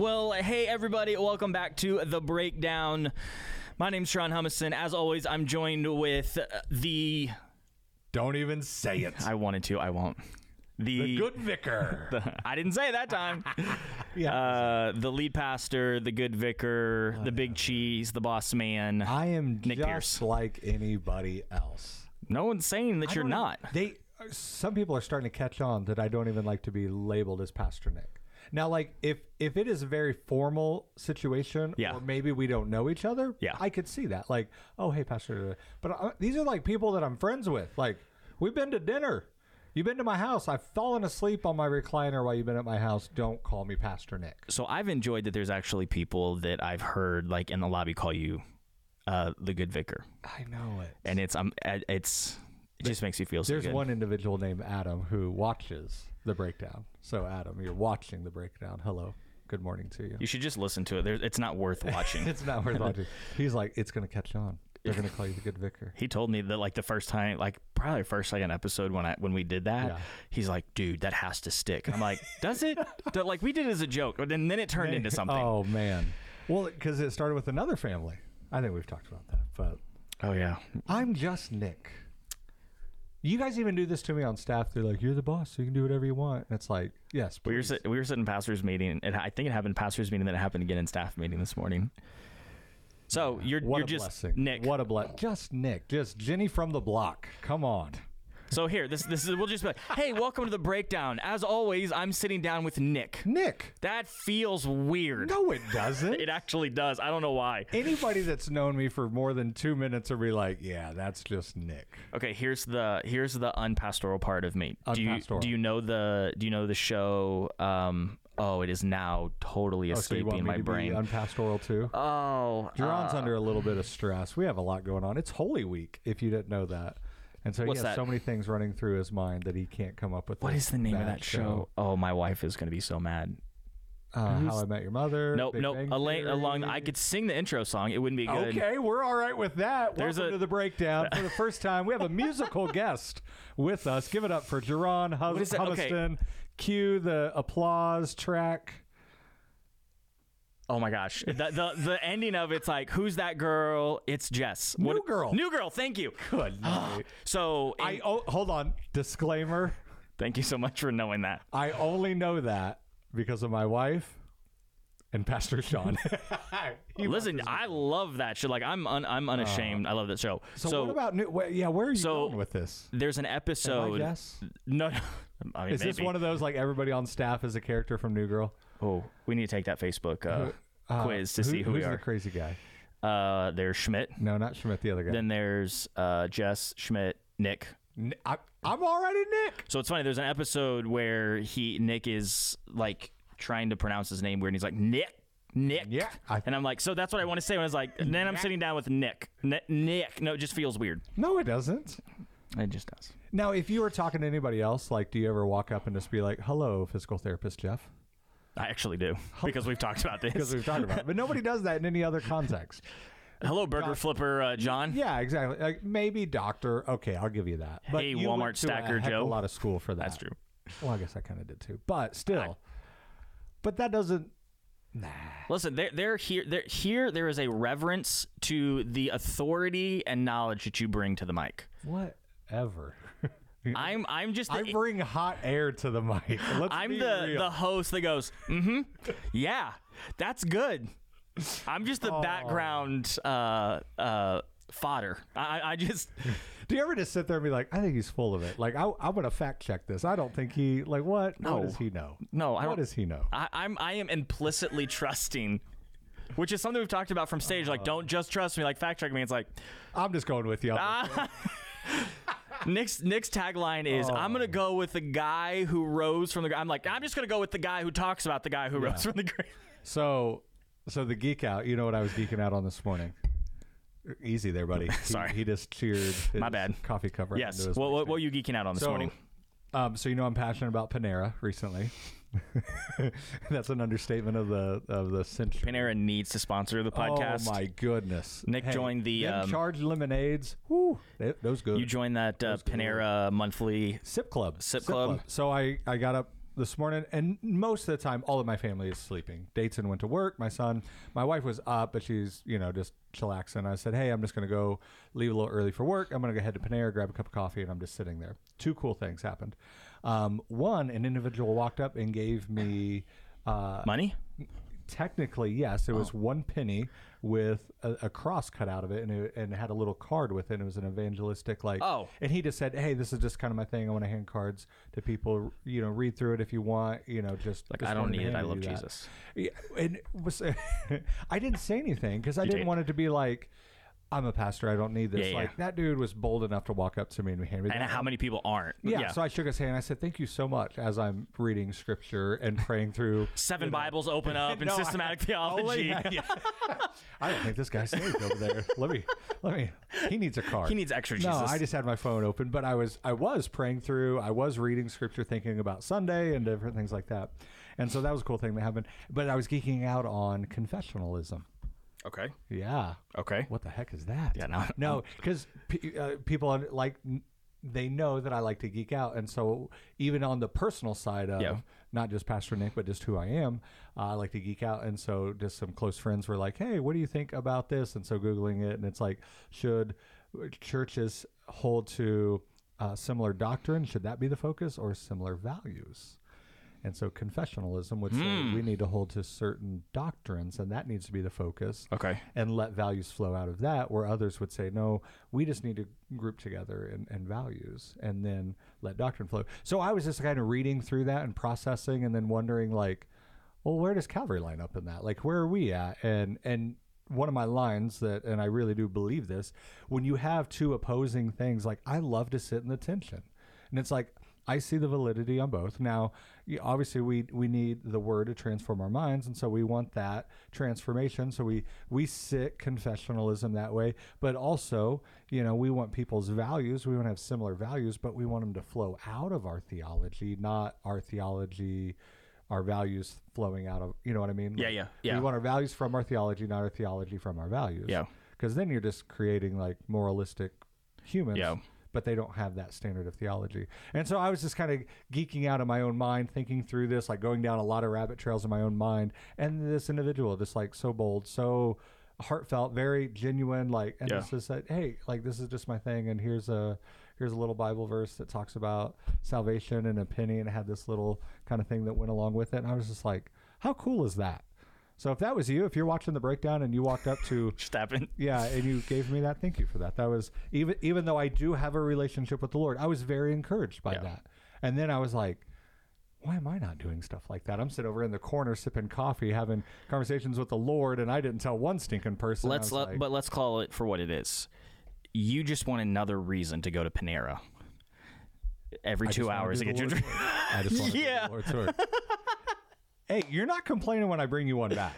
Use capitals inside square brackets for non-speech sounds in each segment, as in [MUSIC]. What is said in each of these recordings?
Well, hey everybody, welcome back to the breakdown. My name's Sean Humiston. As always, I'm joined with uh, the. Don't even say it. I wanted to, I won't. The, The good vicar. [LAUGHS] I didn't say it that time. [LAUGHS] yeah. Uh, the lead pastor, the good vicar, the big cheese, the boss man. I am Nick just Pierce. like anybody else. No one's saying that I you're not. even- They some people are starting to catch on that I don't even like to be labeled as Pastor Nick. Now, like if if it is a very formal situation, Yeah. or maybe we don't know each other, Yeah. I could see that. Like, oh, hey, Pastor. But uh, these are like people that I'm friends with. Like, we've been to dinner. You've been to my house. I've fallen asleep on my recliner while you've been at my house. Don't call me Pastor Nick. So I've enjoyed that there's actually people that I've heard like in the lobby call you uh, the good vicar, I know it. and it's um it's it just makes you feel so There's good. one individual named Adam who watches the breakdown. So, Adam, you're watching the breakdown. Hello. Good morning to you. You should just listen to it. There's, it's not worth watching. [LAUGHS] It's not worth watching. He's like, it's going to catch on. They're going to call you the good vicar. he told me that like the first time, like probably first second episode when I when we did that, Yeah. he's like, "Dude, that has to stick." I'm like, [LAUGHS] "Does it?" Like we did it as a joke, but then then it turned into something. Oh, man. Well, because it started with another family. I think we've talked about that. But Oh yeah, I'm just Nick. You guys even do this to me on staff. They're like, you're the boss, so you can do whatever you want. And it's like, yes, we were please. sit, we were sitting in pastors meeting. It, I think it happened in pastors meeting, then it happened again in staff meeting this morning. So you're What you're just blessing. Nick. What a blessing. Just Nick. Just Jenny from the block. Come on. So here, this this is we'll just be like, hey, welcome to the breakdown. As always, I'm sitting down with Nick. Nick. That feels weird. No, it doesn't. [LAUGHS] It actually does. I don't know why. Anybody that's known me for more than two minutes will be like, yeah, that's just Nick. Okay, here's the here's the unpastoral part of me. Do you do you know the do you know the show? Um, oh, it is now totally Oh, so escaping want me my to brain. be unpastoral too? oh, Duran's under a little bit of stress. We have a lot going on. It's Holy Week, if you didn't know that. And so he has that? so many things running through his mind that he can't come up with. What is the name of that show? Oh, my wife is going to be so mad. Uh, How I Met Your Mother. Nope, Big nope. Bang Along, Theory. along, I could sing the intro song. It wouldn't be good. Okay, we're all right with that. There's Welcome a- to the breakdown. For the first time, we have a [LAUGHS] musical guest with us. Give it up for Jerron Hus- What is that? Okay. Humiston. Cue the applause track. Oh my gosh, the, the the ending of it's like, who's that girl? It's Jess. New girl. New girl. Thank you. Good ah. night. So, I and- oh, hold on. Disclaimer. thank you so much for knowing that. I only know that because of my wife and Pastor Sean. [LAUGHS] Listen, I love that show. Like, I'm un, I'm unashamed. Uh, I love that show. so, what about new? wh- Yeah, where are you So- going with this? There's an episode. Jess? No, no. [LAUGHS] I mean, Is this maybe. one of those like everybody on staff is a character from New Girl? Oh, we need to take that Facebook uh, Uh, quiz to see who we who's are. the crazy guy? uh, there's Schmidt. No, not Schmidt. The other guy. Then there's uh, Jess, Schmidt, Nick. N- I, am already Nick. So it's funny. There's an episode where he Nick is like trying to pronounce his name weird, and he's like Nick, Nick. Yeah, I- and I'm like, so that's what I want to say when I was like, then I'm sitting down with Nick, N- Nick. No, it just feels weird. No, it doesn't. It just does. Now, if you were talking to anybody else, like, do you ever walk up and just be like, "Hello, physical therapist Jeff"? I actually do [LAUGHS] because we've talked about this. Because we've talked about it, but nobody does that in any other context. Hello, burger flipper uh, John. Yeah, exactly. Like maybe doctor. Okay, I'll give you that. But Hey, you Walmart went to stacker a heck of Joe. A lot of school for that. That's true. Well, I guess I kind of did too, but still. but that doesn't. Listen, they're, they're here. They're here. There is a reverence to the authority and knowledge that you bring to the mic. Whatever. [LAUGHS] I'm I'm just I the, bring hot air to the mic. [LAUGHS] Let's I'm the real. the host that goes, mm-hmm, yeah, that's good. I'm just the background uh, uh, fodder. I, I just [LAUGHS] Do you ever just sit there and be like, I think he's full of it? Like, I, I'm to fact check this. I don't think he, like, what? No. What does he know? no. I What does he know? I, I'm I am implicitly trusting. Which is something we've talked about from stage. Like, don't just trust me. Like, fact check me. It's like, I'm just going with you. this. Nick's Nick's tagline is I'm gonna go with the guy who rose from the. I'm like I'm just gonna go with the guy who talks about the guy who rose from the grave. So, so the geek out, you know what I was geeking out on this morning? Easy there, buddy. [LAUGHS] He- Sorry. He, just cheered [LAUGHS] his My bad. coffee cup Yes. What, what, what were you geeking out on this so, morning? Um, so you know I'm passionate about Panera recently. [LAUGHS] That's an understatement of the of the century. Panera needs to sponsor the podcast. Oh my goodness! Nick joined the, um, charged lemonades. Whoo, they, those good. You joined that uh, Those good. Panera monthly. Sip Club. Sip Club. So I I got up this morning, and most of the time, all of my family is sleeping. Dayton went to work. My son, my wife was up, but she's you know just chillaxing. I said, hey, I'm just gonna go leave a little early for work. I'm gonna go head to Panera, grab a cup of coffee, and I'm just sitting there. Two cool things happened. Um, one, an individual walked up and gave me. Uh, Money? technically yes it was one penny with a, a cross cut out of it and, it and it had a little card with it it was an evangelistic like Oh. and he just said hey this is just kind of my thing i want to hand cards to people you know read through it if you want you know just Like, just I don't need it. I love. Jesus. Yeah, and was [LAUGHS] I didn't say anything because I didn't did. want it to be like I'm a pastor. I don't need this. Yeah, yeah. Like that dude was bold enough to walk up to me and hand me. And how many people aren't? Yeah, So I shook his hand. I said, "Thank you so much." As I'm reading scripture and praying through [LAUGHS] Seven Bibles open up [LAUGHS] and No, systematic [LAUGHS] Only- theology. I don't think this guy's saved over there. Let me, let me. He needs a card. He needs extra No, Jesus. I just had my phone open, but I was, I was praying through. I was reading scripture, thinking about Sunday and different things like that. And so that was a cool thing that happened. But I was geeking out on confessionalism. Okay. Yeah. Okay. What the heck is that? Yeah, no, no, because uh, people are like they know that I like to geek out, and so even on the personal side of Yeah. not just Pastor Nick, but just who I am, uh, I like to geek out, and so just some close friends were like, "Hey, what do you think about this?" And so googling it, and it's like, should churches hold to uh, similar doctrine? Should that be the focus, or similar values? And so confessionalism would say Hmm. we need to hold to certain doctrines, and that needs to be the focus Okay. and let values flow out of that where others would say no we just need to group together in, in values and then let doctrine flow so i was just kind of reading through that and processing and then wondering like well where does calvary line up in that like where are we at and and one of my lines that and i really do believe this when you have two opposing things like i love to sit in the tension and it's like I see the validity on both. Now, obviously, we we need the word to transform our minds, and so we want that transformation. So we we sit confessionalism that way, but also, you know, we want people's values. We want to have similar values, but we want them to flow out of our theology, not our theology, our values flowing out of. You know what I mean? Yeah, yeah, yeah. We want our values from our theology, not our theology from our values. Yeah. Because then you're just creating like moralistic humans Yeah. But they don't have that standard of theology. And so I was just kind of geeking out in my own mind, thinking through this, like going down a lot of rabbit trails in my own mind. And this individual, just like so bold, so heartfelt, very genuine, like, and Yeah. this is that, hey, like this is just my thing, and here's a here's a little Bible verse that talks about salvation and a penny, and it had this little kind of thing that went along with it. And I was just like, how cool is that? So if that was you, if you're watching the breakdown and you walked up to [LAUGHS] Just happened. yeah, and you gave me that. Thank you for that. That was even even though I do have a relationship with the Lord, I was very encouraged by Yeah. that. And then I was like, why am I not doing stuff like that? I'm sitting over in the corner sipping coffee, having conversations with the Lord, and I didn't tell one stinking person. Let's let, like, but let's call it for what it is. You just want another reason to go to Panera every I two hours to get your drink. I just want to [LAUGHS] Yeah. do the Lord's work. Hey, you're not complaining when I bring you one back.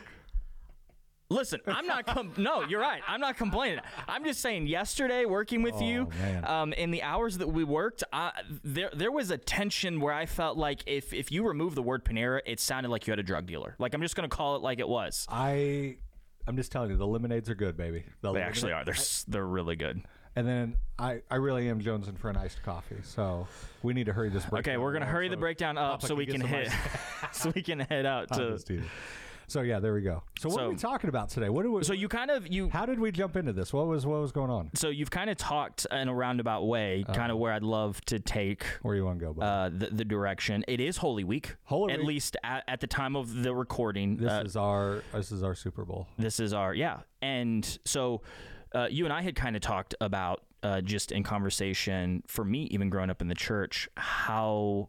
Listen, I'm not. Com- [LAUGHS] no, you're right. I'm not complaining. I'm just saying. Yesterday, working with you, Oh, man. um, in the hours that we worked, I, there there was a tension where I felt like if if you remove the word Panera, it sounded like you had a drug dealer. Like I'm just gonna call it like it was. I I'm just telling you, the lemonades are good, baby. The They actually are. They're they're really good. And then I, I really am jonesing for an iced coffee. So we need to hurry this break. Okay, we're gonna hurry the breakdown up so we can hit [LAUGHS] so we can head out to. So yeah, there we go. So what are we talking about today? What do we? So you kind of you how did we jump into this? What was what was going on? so you've kind of talked in a roundabout way, kind of where I'd love to take Where you want to go? Uh, the, the direction. It is Holy Week, Holy at Week. least at, at the time of the recording. this uh, is our this is our Super Bowl. this is our yeah, and so uh, you and I had kind of talked about uh, just in conversation for me, even growing up in the church, how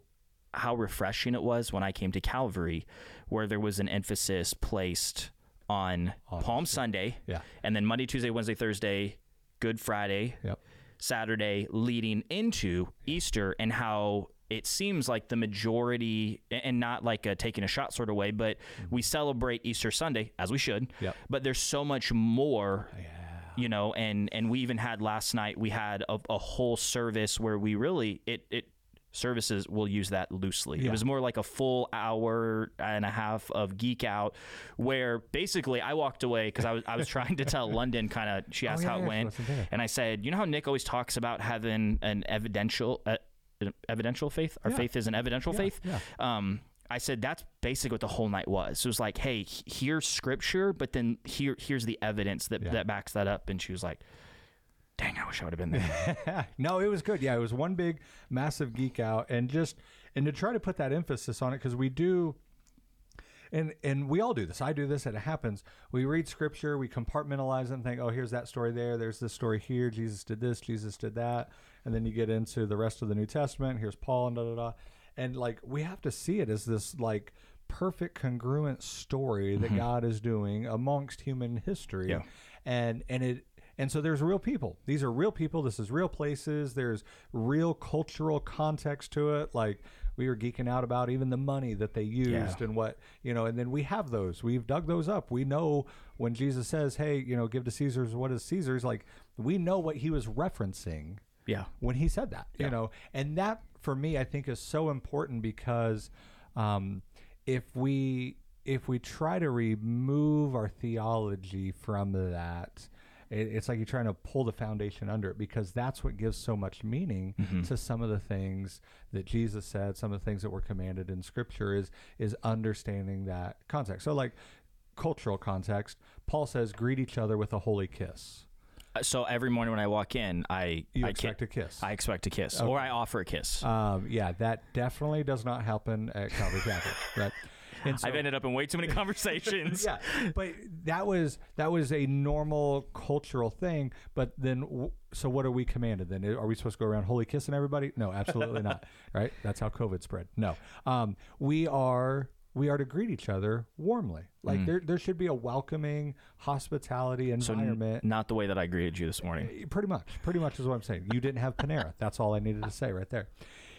how refreshing it was when I came to Calvary, where there was an emphasis placed on Palm Sunday, Yeah. and then Monday, Tuesday, Wednesday, Thursday, Good Friday, Yep. Saturday leading into Easter and how it seems like the majority and not like a taking a shot sort of way, but we celebrate Easter Sunday as we should. Mm-hmm. Yep. But there's so much more you know and and we even had last night we had a, a whole service where we really it it services will use that loosely it was more like a full hour and a half of geek out where basically i walked away because I was, I was trying to tell [LAUGHS] london kind of she asked Oh, yeah, how it yeah, went and i said you know how nick always talks about having an evidential uh, evidential faith. Our Yeah. faith is an evidential Yeah, faith. yeah. Um, I said that's basically what the whole night was. It was like, hey, here's scripture, but then here here's the evidence that Yeah. that backs that up. And she was like, dang, I wish I would have been there. [LAUGHS] no, it was good. Yeah, it was one big, massive geek out, and just and to try to put that emphasis on it because we do, and and we all do this. I do this, and it happens. We read scripture, we compartmentalize it and think, oh, here's that story there. There's this story here. Jesus did this. Jesus did that, and then you get into the rest of the New Testament. Here's Paul and da da da, and like we have to see it as this like perfect congruent story that mm-hmm. God is doing amongst human history, Yeah. and and it and so there's real people. These are real people. This is real places. There's real cultural context to it. Like we were geeking out about even the money that they used and what, you know, and then we have those. We've dug those up. We know when Jesus says, hey, you know, give to Caesar's what is Caesar's, like we know what he was referencing yeah. when he said that, you know, and that for me, I think is so important because um, if we if we try to remove our theology from that, it, it's like you're trying to pull the foundation under it because that's what gives so much meaning to some of the things that Jesus said, some of the things that were commanded in Scripture is is understanding that context. So, like cultural context, Paul says, "Greet each other with a holy kiss." So every morning when I walk in, I You I expect ki- a kiss. I expect a kiss, or I offer a kiss. Um, yeah, that definitely does not happen at Calvary Chapel, [LAUGHS] right? And so, I've ended up in way too many [LAUGHS] conversations. yeah, but that was that was a normal cultural thing. But then, w- so what are we commanded then? Are we supposed to go around holy kissing everybody? No, absolutely not. [LAUGHS] Right? That's how COVID spread. No, um, we are we are to greet each other warmly. Like mm. there there should be a welcoming hospitality So n- environment. not the way that I greeted you this morning. Eh, pretty much, pretty much is what I'm saying. You didn't have Panera. That's all I needed to say right there.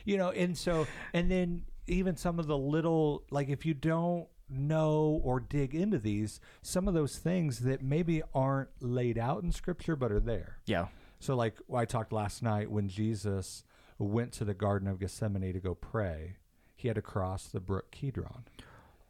You know, and so, and then even some of the little, like if you don't know or dig into these, some of those things that maybe aren't laid out in scripture but are there. Yeah. So, like I talked last night when Jesus went to the Garden of Gethsemane to go pray, he had to cross the brook Kidron.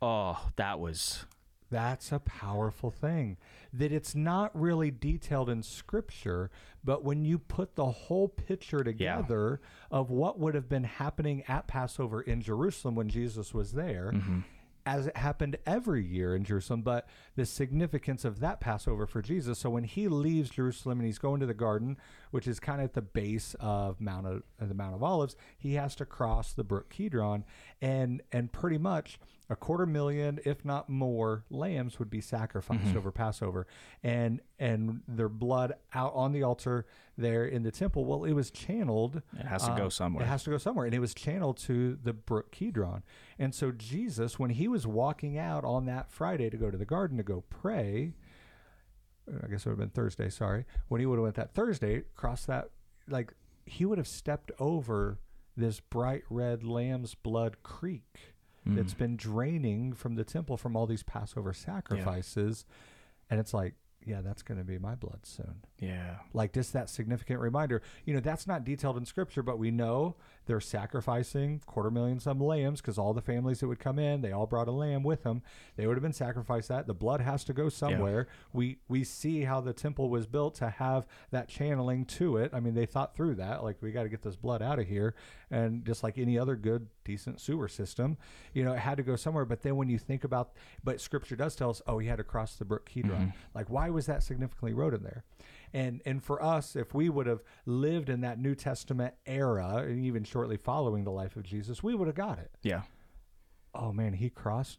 Oh, that was That's a powerful thing. That it's not really detailed in scripture, but when you put the whole picture together of what would have been happening at Passover in Jerusalem when Jesus was there, mm-hmm. As it happened every year in Jerusalem, but the significance of that Passover for Jesus. So when he leaves Jerusalem and he's going to the garden, which is kind of at the base of Mount of, the Mount of Olives, he has to cross the brook Kidron, and and pretty much a quarter million, if not more, lambs would be sacrificed over Passover, and and their blood out on the altar there in the temple. Well, it was channeled. It has to uh, go somewhere. It has to go somewhere, and it was channeled to the brook Kidron. And so Jesus, when he was walking out on that Friday to go to the garden to go pray, I guess it would have been Thursday. Sorry, when he would have went that Thursday, crossed that like he would have stepped over this bright red lamb's blood creek that's mm. been draining from the temple from all these Passover sacrifices, and it's like, yeah, that's going to be my blood soon. Yeah. like just that significant reminder. You know that's not detailed in scripture but we know they're sacrificing quarter million some lambs because all the families that would come in they all brought a lamb with them. They would have been sacrificed that. The blood has to go somewhere. We we see how the temple was built to have that channeling to it. I mean they thought through that like we got to get this blood out of here. And just like any other good decent sewer system you know it had to go somewhere. But then when you think about but scripture does tell us oh he had to cross the brook kidron mm-hmm. like why was that significantly wrote in there and and for us, if we would have lived in that New Testament era, and even shortly following the life of Jesus, we would have got it. Yeah. Oh man, he crossed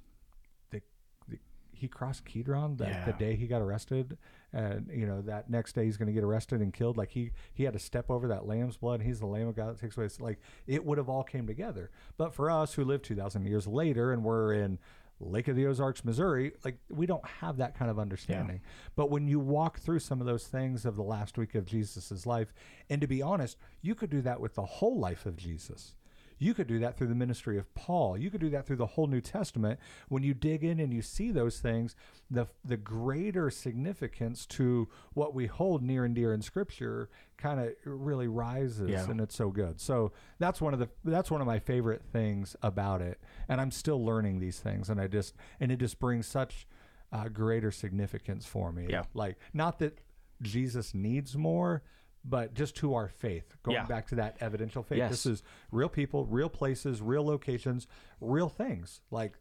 the, the he crossed Kidron the, the day he got arrested, and you know that next day he's going to get arrested and killed. Like he he had to step over that lamb's blood. He's the Lamb of God that takes away. Like it would have all came together. But for us who lived two thousand years later and we're in Lake of the Ozarks, Missouri, like we don't have that kind of understanding. But when you walk through some of those things of the last week of Jesus's life, and to be honest, you could do that with the whole life of Jesus. You could do that through the ministry of Paul. You could do that through the whole New Testament. When you dig in and you see those things, the the greater significance to what we hold near and dear in Scripture kind of really rises, Yeah. and it's so good. So that's one of the that's one of my favorite things about it, and I'm still learning these things, and I just and it just brings such uh, greater significance for me. Yeah. like not that Jesus needs more, but just to our faith. Going Yeah. back to that evidential faith. Yes. This is real people, real places, real locations, real things. Like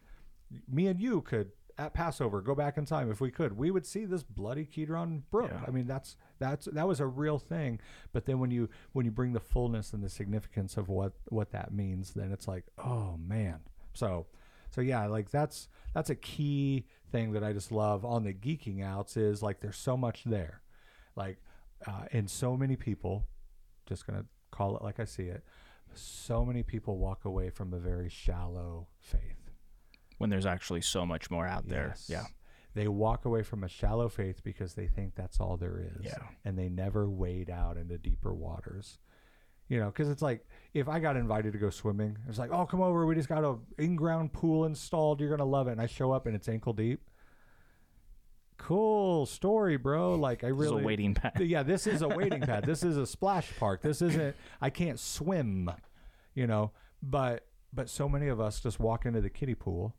me and you could at Passover go back in time if we could. We would see this bloody Kidron Brook. Yeah. I mean, that's that's that was a real thing. But then when you when you bring the fullness and the significance of what what that means, then it's like, oh man. So so yeah, like that's that's a key thing that I just love on the geeking outs is like there's so much there, like uh, and so many people, just gonna call it like I see it. So many people walk away from a very shallow faith. when there's actually so much more out there. Yeah. They walk away from a shallow faith because they think that's all there is. Yeah. And they never wade out into deeper waters. You know, because it's like if I got invited to go swimming, it's like, oh, come over. We just got a in-ground pool installed. You're gonna love it. And I show up and it's ankle deep. Cool story, bro. Like I This is really a waiting pad. yeah, this is a waiting pad. This is a [LAUGHS] splash park. This isn't. I can't swim, you know. But but so many of us just walk into the kiddie pool,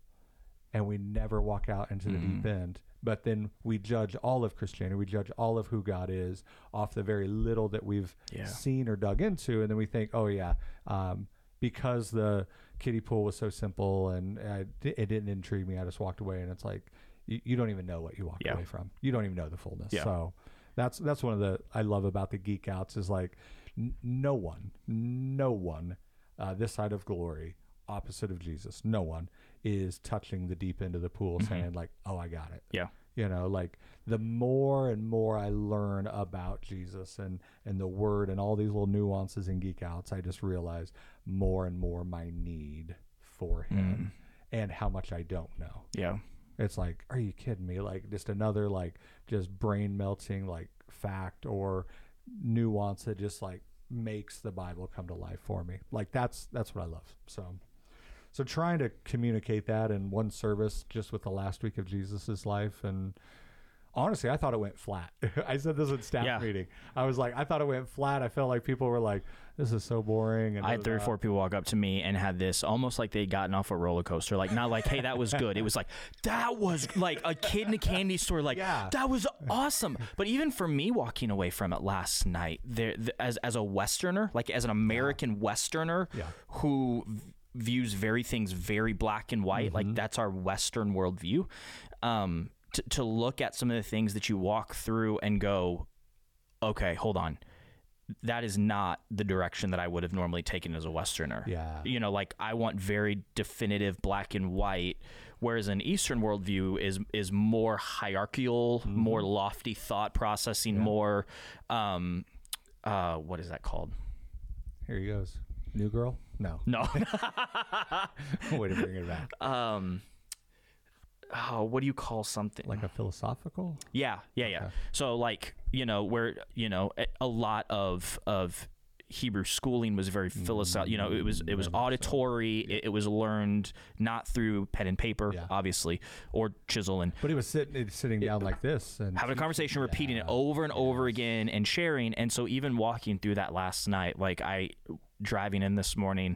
and we never walk out into the Mm-hmm. deep end. But then we judge all of Christianity. We judge all of who God is off the very little that we've Yeah. seen or dug into, and then we think, oh yeah, um, because the kiddie pool was so simple and uh, it didn't intrigue me, I just walked away. And it's like you, you don't even know what you walked Yeah. away from. You don't even know the fullness. Yeah. So that's that's one of the I love about the geek outs is like n- no one, no one uh, this side of glory, opposite of Jesus, no one is touching the deep end of the pool, saying like, "Oh, I got it." Yeah. You know, like the more and more I learn about Jesus and and the Word and all these little nuances and geek outs, I just realize more and more my need for Him and how much I don't know. Yeah. It's like, are you kidding me? Like just another like just brain melting like fact or nuance that just like makes the Bible come to life for me. Like that's that's what I love. So so trying to communicate that in one service just with the last week of Jesus's life and honestly I thought it went flat. [LAUGHS] I said this at staff Yeah. meeting. I was like I thought it went flat. I felt like people were like this is so boring and I had three or four people walk up to me and had this almost like they'd gotten off a roller coaster. Like, not like, hey, that was good. It was like, that was like a kid in a candy store. Like, Yeah. that was awesome. But even for me walking away from it last night, there, th- as, as a Westerner, like as an American Westerner Yeah. who views very things very black and white, Mm-hmm. like that's our Western worldview, um, to, to look at some of the things that you walk through and go, okay, hold on. That is not the direction that I would have normally taken as a Westerner. Yeah. You know, like I want very definitive black and white, whereas an Eastern worldview is is more hierarchical, Mm-hmm. more lofty thought processing, more um uh what is that called? Here he goes. New girl? No. No. [LAUGHS] Way to bring it back. [LAUGHS] um oh, what do you call something? Like a philosophical? Yeah, yeah, yeah. Okay. So like, you know, where you know a- lot of of Hebrew schooling was very philosophical. You know, it was it was so. auditory. It, it was learned not through pen and paper, Yeah. obviously, or chisel and But he was sitting sitting down like this and having a conversation, repeating it over and over again, and sharing. And so even walking through that last night, like I driving in this morning,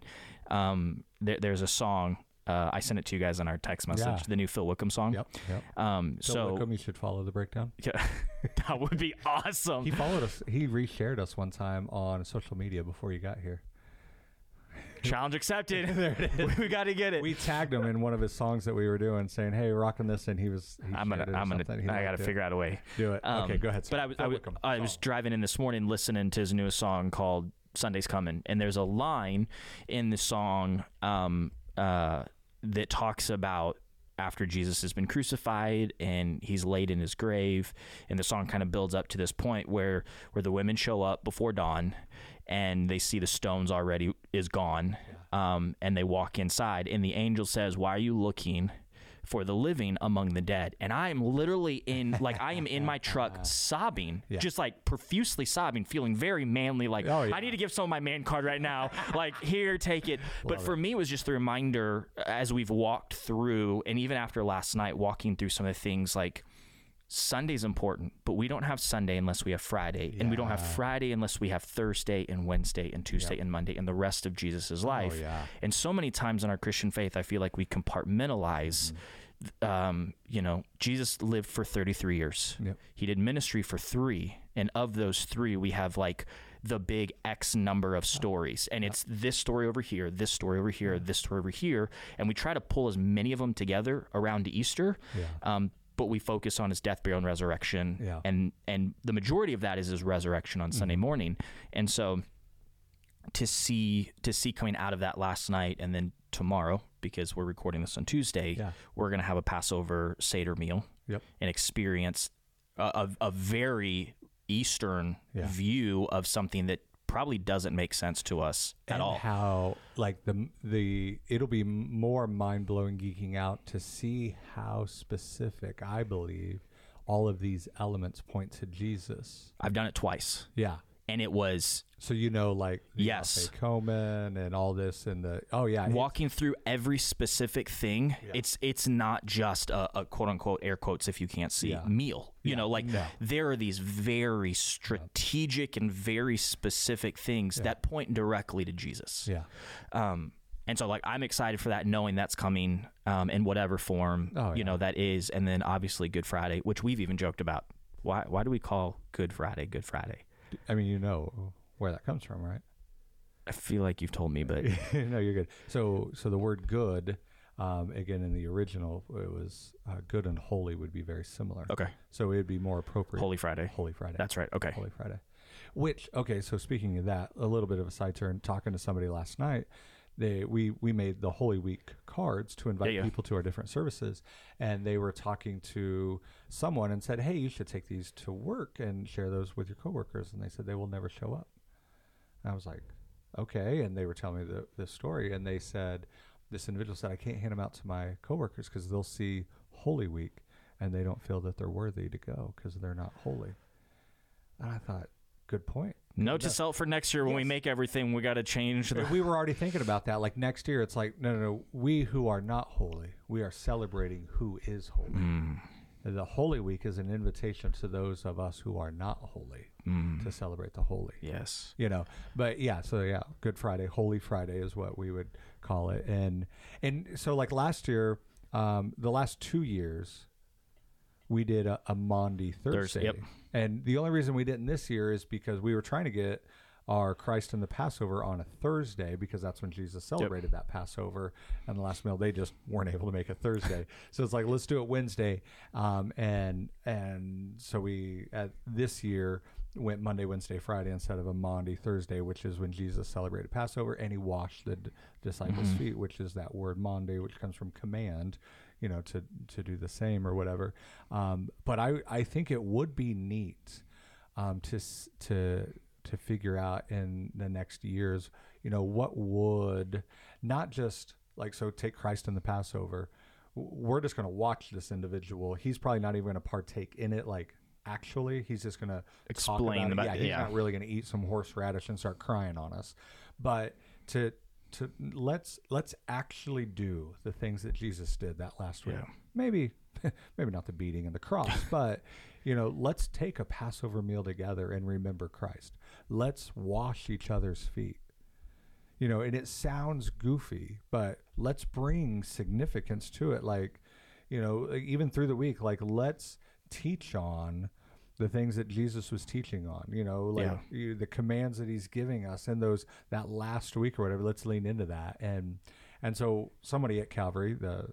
um, there, there's a song. Uh, I sent it to you guys on our text message. Yeah. The new Phil Wickham song. Yep. Yep. Um, So so Wickham, you should follow the breakdown. yeah, [LAUGHS] that would be awesome. He followed us. He reshared us one time on social media before you got here. [LAUGHS] Challenge accepted. [LAUGHS] There it is. we got to get it. We tagged him in one of his songs that we were doing, saying, "Hey, rocking this," and he was. He I'm gonna, it I'm gonna. I got to it. figure out a way. Do it. Um, okay, go ahead. But I was, I was. I was driving in this morning listening to his newest song called "Sunday's Coming," and there's a line in the song um, uh, that talks about after Jesus has been crucified and he's laid in his grave, and the song kind of builds up to this point where where the women show up before dawn, and they see the stones already is gone, um, and they walk inside, and the angel says, "Why are you looking?" For the living among the dead. And I am literally in, like, I am in my truck [LAUGHS] sobbing, Yeah. just like profusely sobbing, feeling very manly. Like, Oh, yeah. I need to give some of my man card right now. [LAUGHS] like, here, take it. But for me, it was just the reminder as we've walked through, and even after last night, walking through some of the things like, Sunday's important, but we don't have Sunday unless we have Friday, and we don't have Friday unless we have Thursday and Wednesday and Tuesday and Monday and the rest of Jesus's oh, life. Oh, yeah. And so many times in our Christian faith, I feel like we compartmentalize. Mm-hmm. Um, you know, Jesus lived for 33 years. Yep. He did ministry for three, and of those three, we have like the big X number of stories, and it's this story over here, this story over here, this story over here, and we try to pull as many of them together around Easter. Yeah. Um, but we focus on his death, burial, and resurrection, Yeah. and and the majority of that is his resurrection on Sunday morning, and so to see to see coming out of that last night and then tomorrow because we're recording this on Tuesday Yeah. we're going to have a Passover Seder meal Yep. and experience a, a, a very Eastern Yeah. view of something that probably doesn't make sense to us at and all. how like the the it'll be more mind blowing geeking out to see how specific I believe all of these elements point to Jesus. I've done it twice, Yeah. And it was So you know, like the Yes. Coman and all this, and the oh yeah, walking through every specific thing. It's it's not just a, a quote unquote air quotes if you can't see Yeah. meal. You Yeah. know, like No. there are these very strategic and very specific things that point directly to Jesus. yeah, Um, and so like I'm excited for that, knowing that's coming um, in whatever form Oh, you know that is, and then obviously Good Friday, which we've even joked about. Why why do we call Good Friday Good Friday? I mean, you know where that comes from, right? I feel like you've told me, but [LAUGHS] no, you're good. So, so the word "good," um, again in the original, it was uh, "good" and "holy" would be very similar. okay, So it'd be more appropriate. Holy Friday. Holy Friday. That's right. Okay. Holy Friday. Which okay, so speaking of that, a little bit of a side turn. Talking to somebody last night, they we we made the Holy Week cards to invite Yeah, yeah. people to our different services, and they were talking to someone and said, "Hey, you should take these to work and share those with your coworkers." And they said they will never show up. And I was like, "Okay," and they were telling me the the story, and they said this individual said, "I can't hand them out to my coworkers because they'll see Holy Week." And they don't feel that they're worthy to go because they're not holy. And I thought, good point. Note to self for next year when we Yes. make everything, we got to change the. we were [LAUGHS] already thinking about that. Like next year, it's like, no, no, no. We who are not holy, we are celebrating who is holy. Mm. The Holy Week is an invitation to those of us who are not holy Mm. to celebrate the holy. Yes. You know, but yeah, so yeah, Good Friday, Holy Friday is what we would call it, and and so like last year, um, the last two years, we did a, a Maundy Thursday, Thursday, yep. and the only reason we didn't this year is because we were trying to get our Christ and the Passover on a Thursday because that's when Jesus celebrated that Passover and the last meal. They just weren't able to make a Thursday, [LAUGHS] so it's like let's do it Wednesday. Um, and and so we at this year went Monday, Wednesday, Friday instead of a Maundy Thursday, which is when Jesus celebrated Passover and he washed the d- disciples' feet, which is that word Maundy, which comes from command, you know, to to do the same or whatever. Um, but I I think it would be neat um, to to to figure out in the next years, you know, what would not just like so take Christ in the Passover. We're just going to watch this individual. He's probably not even going to partake in it. Like actually, he's just going to Explain about, about- it. Yeah, he's yeah. not really going to eat some horseradish and start crying on us. But to to let's let's actually do the things that Jesus did that last week. Yeah. Maybe [LAUGHS] maybe not the beating and the cross, [LAUGHS] but you know, let's take a Passover meal together and remember Christ. Let's wash each other's feet. You know, and it sounds goofy, but let's bring significance to it. Like, you know, even through the week, like let's teach on the things that Jesus was teaching on. You know, like Yeah. you, the commands that He's giving us in those that last week or whatever. Let's lean into that. And and so somebody at Calvary, the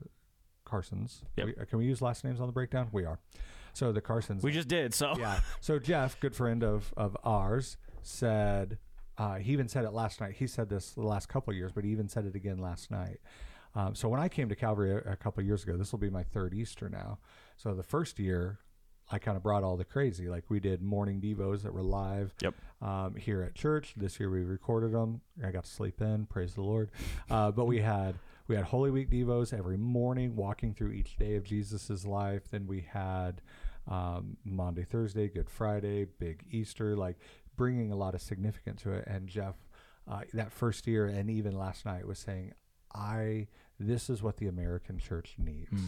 Carsons, Yep. we, can we use last names on the breakdown? We are. So the Carsons, We just did. So yeah. [LAUGHS] So Jeff, good friend of of ours, said uh, he even said it last night. He said this the last couple of years, but he even said it again last night. Um, so when I came to Calvary a, a couple years ago, this will be my third Easter now. So the first year, I kind of brought all the crazy. Like we did morning devos that were live Yep. um, here at church. This year we recorded them. I got to sleep in. Praise the Lord. Uh, but we had we had Holy Week devos every morning, walking through each day of Jesus's life. Then we had um, Monday, Thursday, Good Friday, Big Easter, like bringing a lot of significance to it. And Jeff, uh, that first year and even last night was saying, I this is what the American church needs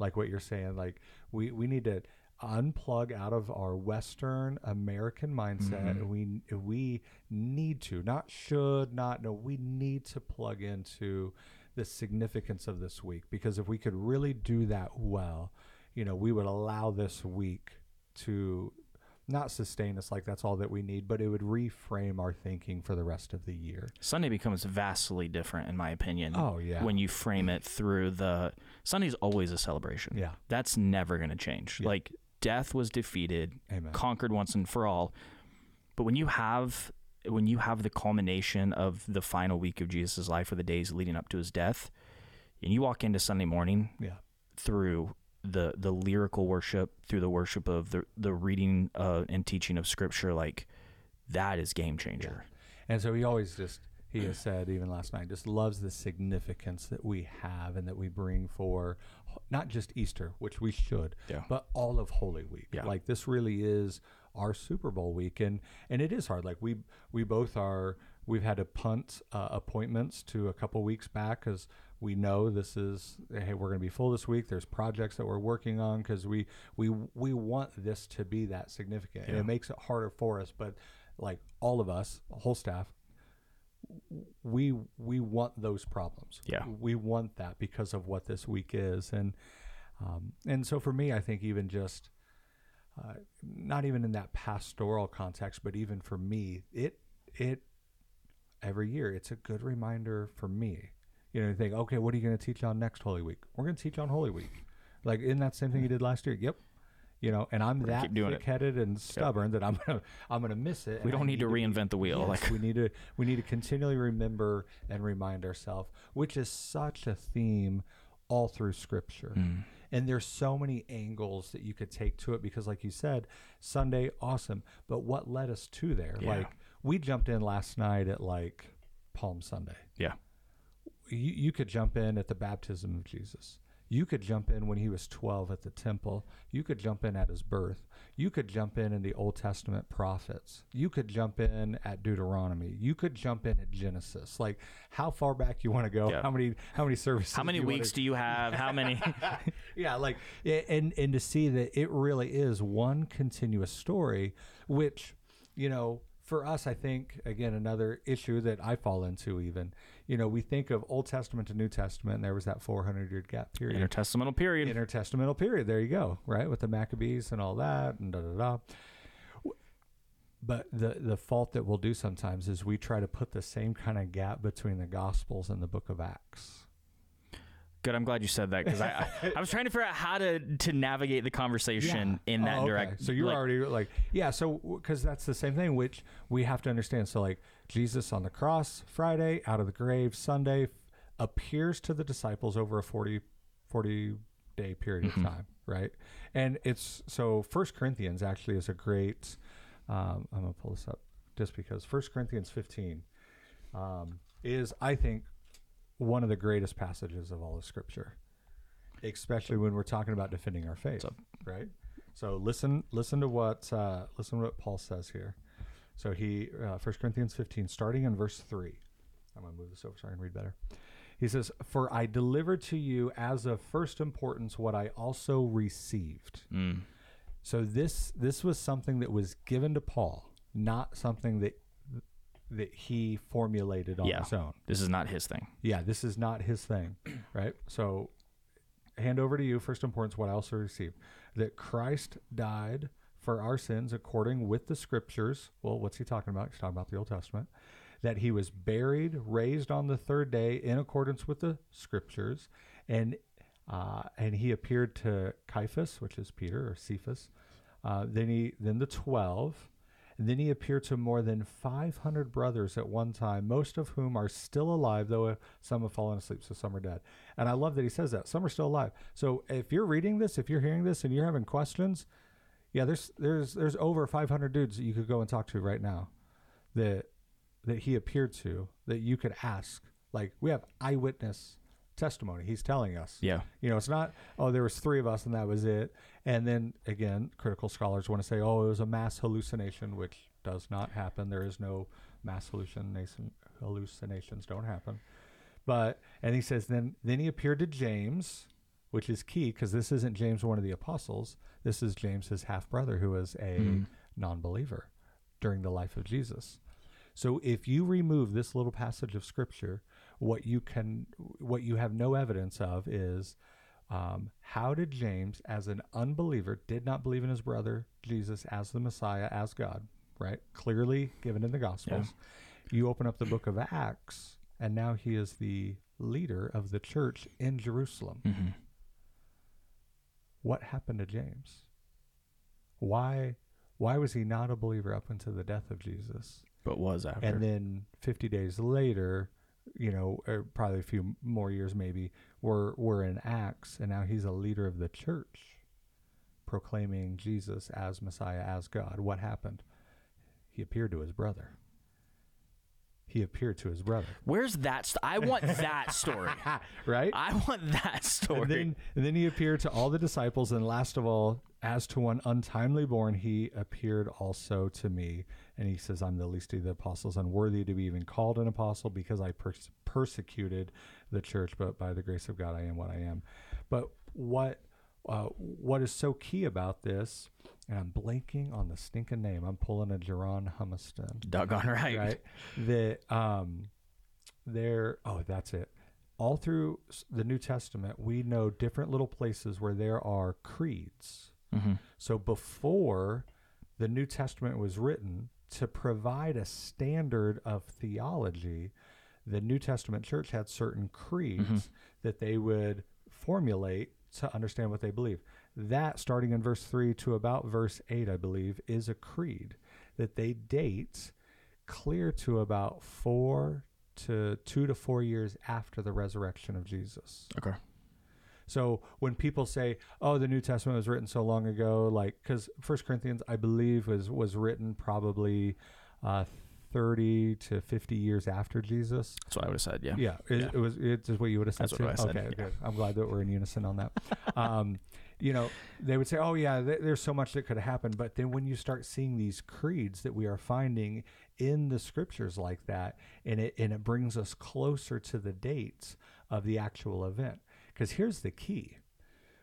like what you're saying like we we need to unplug out of our western american mindset and we we need to not should not no we need to plug into the significance of this week because if we could really do that well you know we would allow this week to not sustain us like that's all that we need, but it would reframe our thinking for the rest of the year. Sunday becomes vastly different, in my opinion. Oh, yeah. When you frame it through the Sunday's always a celebration. Yeah. That's never going to change. Yeah. Like death was defeated, Amen. conquered once and for all. But when you have when you have the culmination of the final week of Jesus' life or the days leading up to his death, and you walk into Sunday morning Yeah. through the the lyrical worship, through the worship of the the reading uh, and teaching of scripture, like that is game changer. And so he always just he has said even last night just loves the significance that we have and that we bring for not just Easter, which we should, Yeah. but all of Holy Week. Yeah. Like this really is our Super Bowl week, and and it is hard. Like we we both are. We've had to punt uh, appointments to a couple weeks back because we know this is hey we're going to be full this week. There's projects that we're working on because we we we want this to be that significant, and it makes it harder for us. But like all of us, whole staff, we we want those problems. Yeah. we want that because of what this week is, and um, and so for me, I think even just uh, not even in that pastoral context, but even for me, it it every year it's a good reminder for me. You know, you think, okay, what are you going to teach on next Holy Week? We're going to teach on Holy Week. Like, isn't that same thing you did last year? Yep. You know, and I'm that keep doing it. thick-headed and stubborn that I'm gonna I'm gonna miss it. We don't need to be- reinvent the wheel. Yes, Like we need to we need to continually remember and remind ourselves, which is such a theme all through Scripture. Mm. And there's so many angles that you could take to it because, like you said, Sunday, awesome. But what led us to there? Yeah. Like we jumped in last night at like Palm Sunday. yeah, You, you could jump in at the baptism of Jesus. You could jump in when he was 12 at the temple. You could jump in at his birth. You could jump in in the Old Testament prophets. You could jump in at Deuteronomy. You could jump in at Genesis. Like how far back you want to go? Yeah. How many how many services? how many do you wanna weeks do you have? How many? [LAUGHS] yeah like and and to see that it really is one continuous story which you know for us i think again another issue that i fall into even you know we think of old testament to new testament and there was that 400 year gap period. Intertestamental period. intertestamental period. There you go right with the maccabees and all that and da da da. But the the fault that we'll do sometimes is we try to put the same kind of gap between the gospels and the book of acts Good. I'm glad you said that because I, I [LAUGHS] I was trying to figure out how to to navigate the conversation in that Oh, okay. direct. So you're like, already like, yeah. So because that's the same thing, which we have to understand. So like Jesus on the cross, Friday, out of the grave, Sunday, appears to the disciples over a 40, 40 day period Mm-hmm. of time, right? And it's so First Corinthians actually is a great. Um, I'm gonna pull this up just because First Corinthians 15 um, is, I think, one of the greatest passages of all of Scripture especially when we're talking about defending our faith, right? So listen, listen to what uh, listen to what Paul says here. So he, uh, 1 Corinthians 15, starting in verse three. I'm gonna move this over so I can read better. He says, "For I delivered to you as of first importance what I also received." mm, So this this was something that was given to Paul, not something that that he formulated on Yeah. his own. this is not his thing. Yeah, this is not his thing, [CLEARS THROAT] right? So, hand over to you first importance what I also received that Christ died for our sins according with the scriptures. Well, what's he talking about? He's talking about the Old Testament. That he was buried, raised on the third day in accordance with the scriptures, and uh, and he appeared to Caiaphas, which is Peter or Cephas. Uh, then he then the twelve. Then he appeared to more than 500 brothers at one time, most of whom are still alive, though uh, some have fallen asleep, so some are dead. And I love that he says that. Some are still alive. So if you're reading this, if you're hearing this and you're having questions, yeah, there's there's there's over 500 dudes that you could go and talk to right now that that he appeared to that you could ask. Like we have eyewitness testimony. He's telling us. Yeah. You know, it's not, oh, there was three of us and that was it. And then again, critical scholars want to say, oh, it was a mass hallucination, which does not happen. There is no mass hallucination. Hallucinations don't happen. But and he says then then he appeared to James, which is key because this isn't James, one of the apostles. This is James, his half brother, who was a hmm. non-believer during the life of Jesus. So if you remove this little passage of scripture, what you can what you have no evidence of is Um, how did James, as an unbeliever, did not believe in his brother Jesus as the Messiah, as God, right? Clearly given in the Gospels. You open up the book of Acts, and now he is the leader of the church in Jerusalem. Mm-hmm. What happened to James? Why why was he not a believer up until the death of Jesus? But was after. And then 50 days later, you know, or probably a few more years maybe, we're, we're in Acts, and now he's a leader of the church proclaiming Jesus as Messiah, as God. What happened? He appeared to his brother. He appeared to his brother. Where's that? St- I want that story. [LAUGHS] right? I want that story. And then, and then he appeared to all the disciples, and last of all, as to one untimely born, he appeared also to me. And he says, I'm the least of the apostles, unworthy to be even called an apostle because I pers- persecuted the church, but by the grace of God, I am what I am. But what uh, what is so key about this, and I'm blanking on the stinking name. I'm pulling a Jerron Humiston Doggone right. right? That um, there. Oh, that's it. All through the New Testament, we know different little places where there are creeds. Mm-hmm. So before the New Testament was written, to provide a standard of theology, the New Testament church had certain creeds mm-hmm. that they would formulate to understand what they believe. That, starting in verse 3 to about verse 8, I believe, is a creed that they date clear to about four to two to four years after the resurrection of Jesus. Okay. So when people say, "Oh, the New Testament was written so long ago," like because First Corinthians, I believe, was was written probably uh, thirty to fifty years after Jesus. That's what I would have said. Yeah. Yeah, it, Yeah. it was. It's just what you would have said That's too. what I said, Okay, yeah. good. I'm glad that we're in unison on that. [LAUGHS] um, you know, they would say, "Oh yeah, th- there's so much that could have happened," but then when you start seeing these creeds that we are finding in the scriptures like that, and it and it brings us closer to the dates of the actual event. Because here's the key: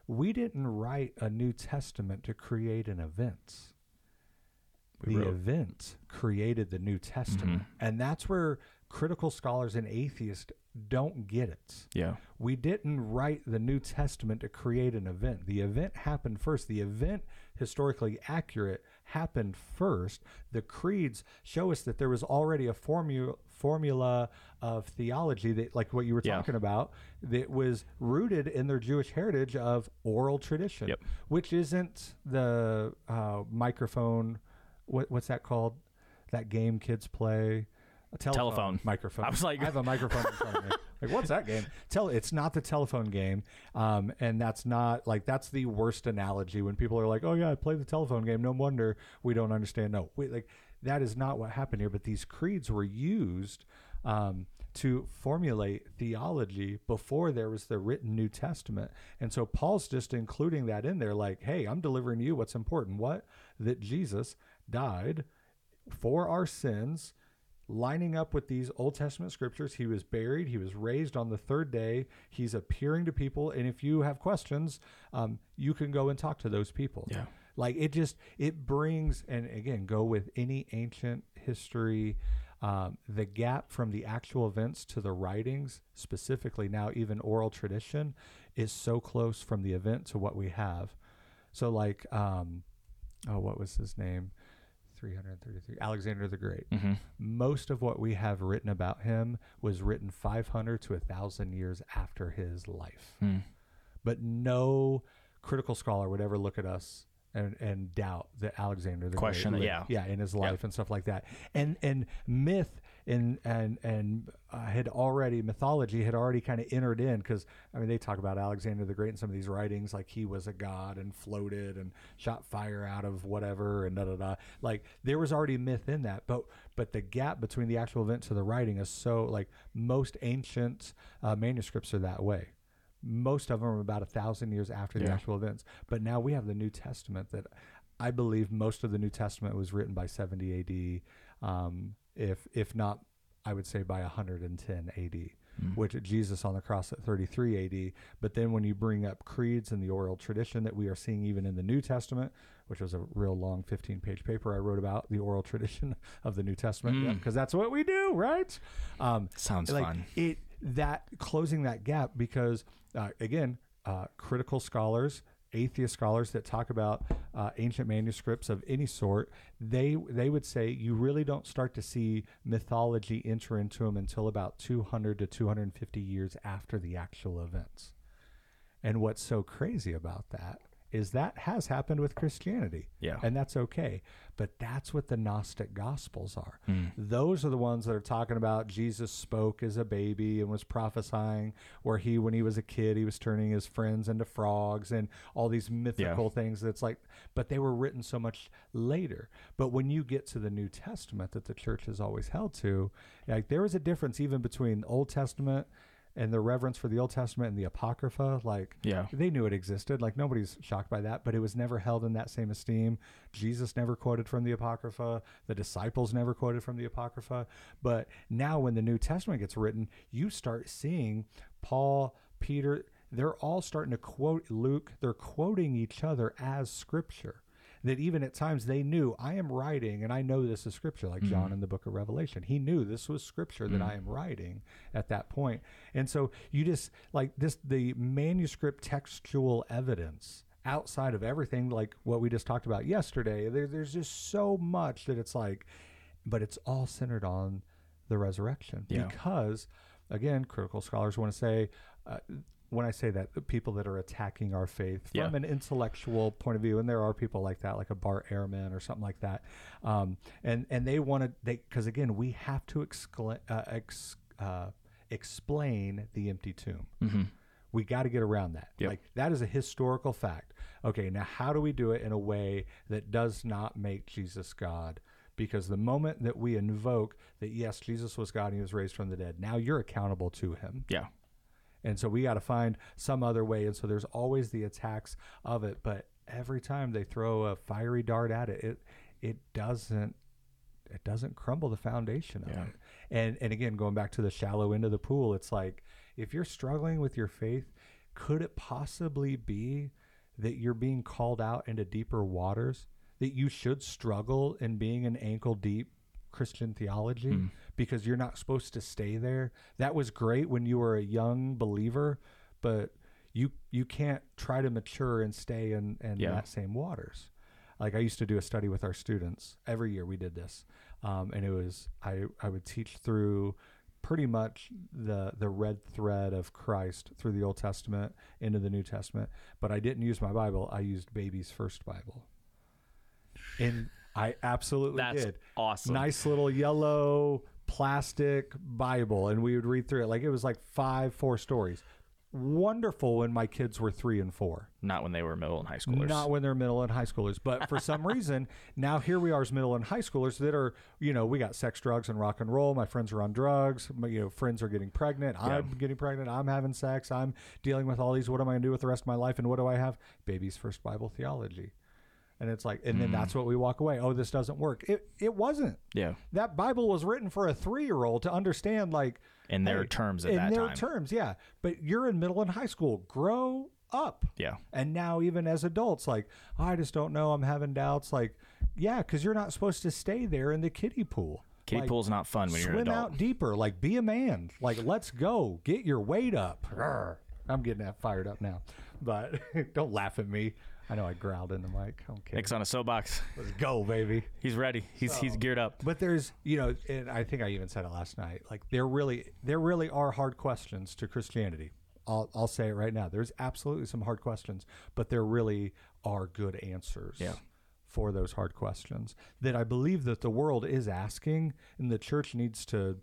we didn't write a New Testament to create an event We the wrote- event created the New Testament. Mm-hmm. And that's where critical scholars and atheists don't get it. Yeah. We didn't write the New Testament to create an event. The event happened first. The event, historically accurate, happened first. The creeds show us that there was already a formula formula of theology that like what you were Yeah. talking about that was rooted in their Jewish heritage of oral tradition Yep. which isn't the uh, microphone what, what's that called? That game kids play? A telephone, Telephone. microphone. I was like- I have a microphone in front of me. [LAUGHS] Like what's that game? Tell it's not the telephone game um, and that's not like that's the worst analogy when people are like oh yeah I play the telephone game. No wonder we don't understand. No wait like that is not what happened here but these creeds were used um, to formulate theology before there was the written New Testament. And so Paul's just including that in there, like, hey, I'm delivering you what's important. What? That Jesus died for our sins, lining up with these Old Testament scriptures. He was buried, he was raised on the third day, he's appearing to people. And if you have questions, um, you can go and talk to those people. Yeah. Like it just it brings and again go with any ancient history um, the gap from the actual events to the writings specifically now even oral tradition is so close from the event to what we have so like um oh what was his name 333 alexander the great Mm-hmm. most of what we have written about him was written 500 to 1000 years after his life Mm. but no critical scholar would ever look at us and, and doubt that Alexander the Question Great yeah. yeah in his life and stuff like that. And and myth and and and uh, had already mythology had already kind of entered in because I mean they talk about Alexander the Great in some of these writings like he was a god and floated and shot fire out of whatever and da da da. Like there was already myth in that but but the gap between the actual event to the writing is so like most ancient uh, manuscripts are that way most of them are about a thousand years after the Yeah. actual events. But now we have the New Testament that I believe most of the New Testament was written by 70 AD, um, if if not, I would say by 110 AD. Which Jesus on the cross at 33 AD, but then when you bring up creeds and the oral tradition that we are seeing even in the New Testament, which was a real long 15 page paper I wrote about the oral [LAUGHS] tradition of the New Testament, because that's what we do, right? Um, Sounds like fun. it that closing that gap because uh, again uh, critical scholars, atheist scholars that talk about uh, ancient manuscripts of any sort, they they would say you really don't start to see mythology enter into them until about 200 to 250 years after the actual events. And what's so crazy about that is that has happened with Christianity. Yeah. And that's okay. But that's what the Gnostic Gospels are. Mm. Those are the ones that are talking about Jesus spoke as a baby and was prophesying, where he, when he was a kid, he was turning his friends into frogs and all these mythical things that's like, but they were written so much later. But when you get to the New Testament that the church has always held to, like there is a difference even between Old Testament and the reverence for the Old Testament and the Apocrypha. Like, Yeah. they knew it existed. Like nobody's shocked by that, but it was never held in that same esteem. Jesus never quoted from the Apocrypha. The disciples never quoted from the Apocrypha. But now, when the New Testament gets written, you start seeing Paul, Peter. They're all starting to quote Luke. They're quoting each other as scripture. That even at times they knew I am writing and I know this is scripture, like John in the book of Revelation. He knew this was scripture that I am writing at that point. And so you just like this the manuscript textual evidence outside of everything like what we just talked about yesterday. There, there's just so much that it's like, but it's all centered on the resurrection Yeah. because, again, critical scholars want to say. Uh, when I say that, the people that are attacking our faith Yeah. from an intellectual point of view, and there are people like that, like a Bart Ehrman or something like that, um, and and they want to, they because again, we have to excla- uh, ex, uh, explain the empty tomb. Mm-hmm. We got to get around that. Yep. Like that is a historical fact. Okay, now how do we do it in a way that does not make Jesus God? Because the moment that we invoke that yes, Jesus was God and he was raised from the dead, now you're accountable to him. Yeah. And so we got to find some other way. And so there's always the attacks of it, but every time they throw a fiery dart at it, it it doesn't it doesn't crumble the foundation of Yeah. it. And and again, going back to the shallow end of the pool, it's like if you're struggling with your faith, could it possibly be that you're being called out into deeper waters? That you should struggle in being an ankle deep Christian theology because you're not supposed to stay there. That was great when you were a young believer, but you you can't try to mature and stay in, in Yeah. that same waters. Like I used to do a study with our students every year. We did this, um, and it was I I would teach through pretty much the the red thread of Christ through the Old Testament into the New Testament. But I didn't use my Bible. I used Baby's First Bible, and I absolutely That's did awesome. nice little yellow plastic Bible, and we would read through it. Like it was like five, four stories. Wonderful when my kids were three and four. Not when they were middle and high schoolers. Not when they're middle and high schoolers. But for some [LAUGHS] reason, now here we are as middle and high schoolers that are, you know, we got sex, drugs, and rock and roll. My friends are on drugs. My, you know, friends are getting pregnant. I'm getting pregnant. I'm having sex. I'm dealing with all these. What am I going to do with the rest of my life? And what do I have? Baby's first Bible theology. And it's like, and then that's mm. what we walk away. Oh, this doesn't work. It it wasn't yeah. that Bible was written for a three year old to understand, like In their terms at in that their time. terms, yeah. But you're in middle and high school. Grow up. Yeah. And now, even as adults, like "Oh, I just don't know. I'm having doubts. Like, yeah, because you're not supposed to stay there in the kiddie pool. Kiddie Like, pool's not fun when you're an swim adult. out deeper. Like, be a man. Like, let's go. Get your weight up. I'm getting that fired up now. But [LAUGHS] don't laugh at me. I know I growled in the mic. Okay. Nick's on a soapbox. Let's go, baby. He's ready. He's he's geared up. But there's, you know, and I think I even said it last night. Like there really, there really are hard questions to Christianity. I'll, I'll say it right now. There's absolutely some hard questions, but there really are good answers. Yeah. For those hard questions that I believe that the world is asking, and the church needs to,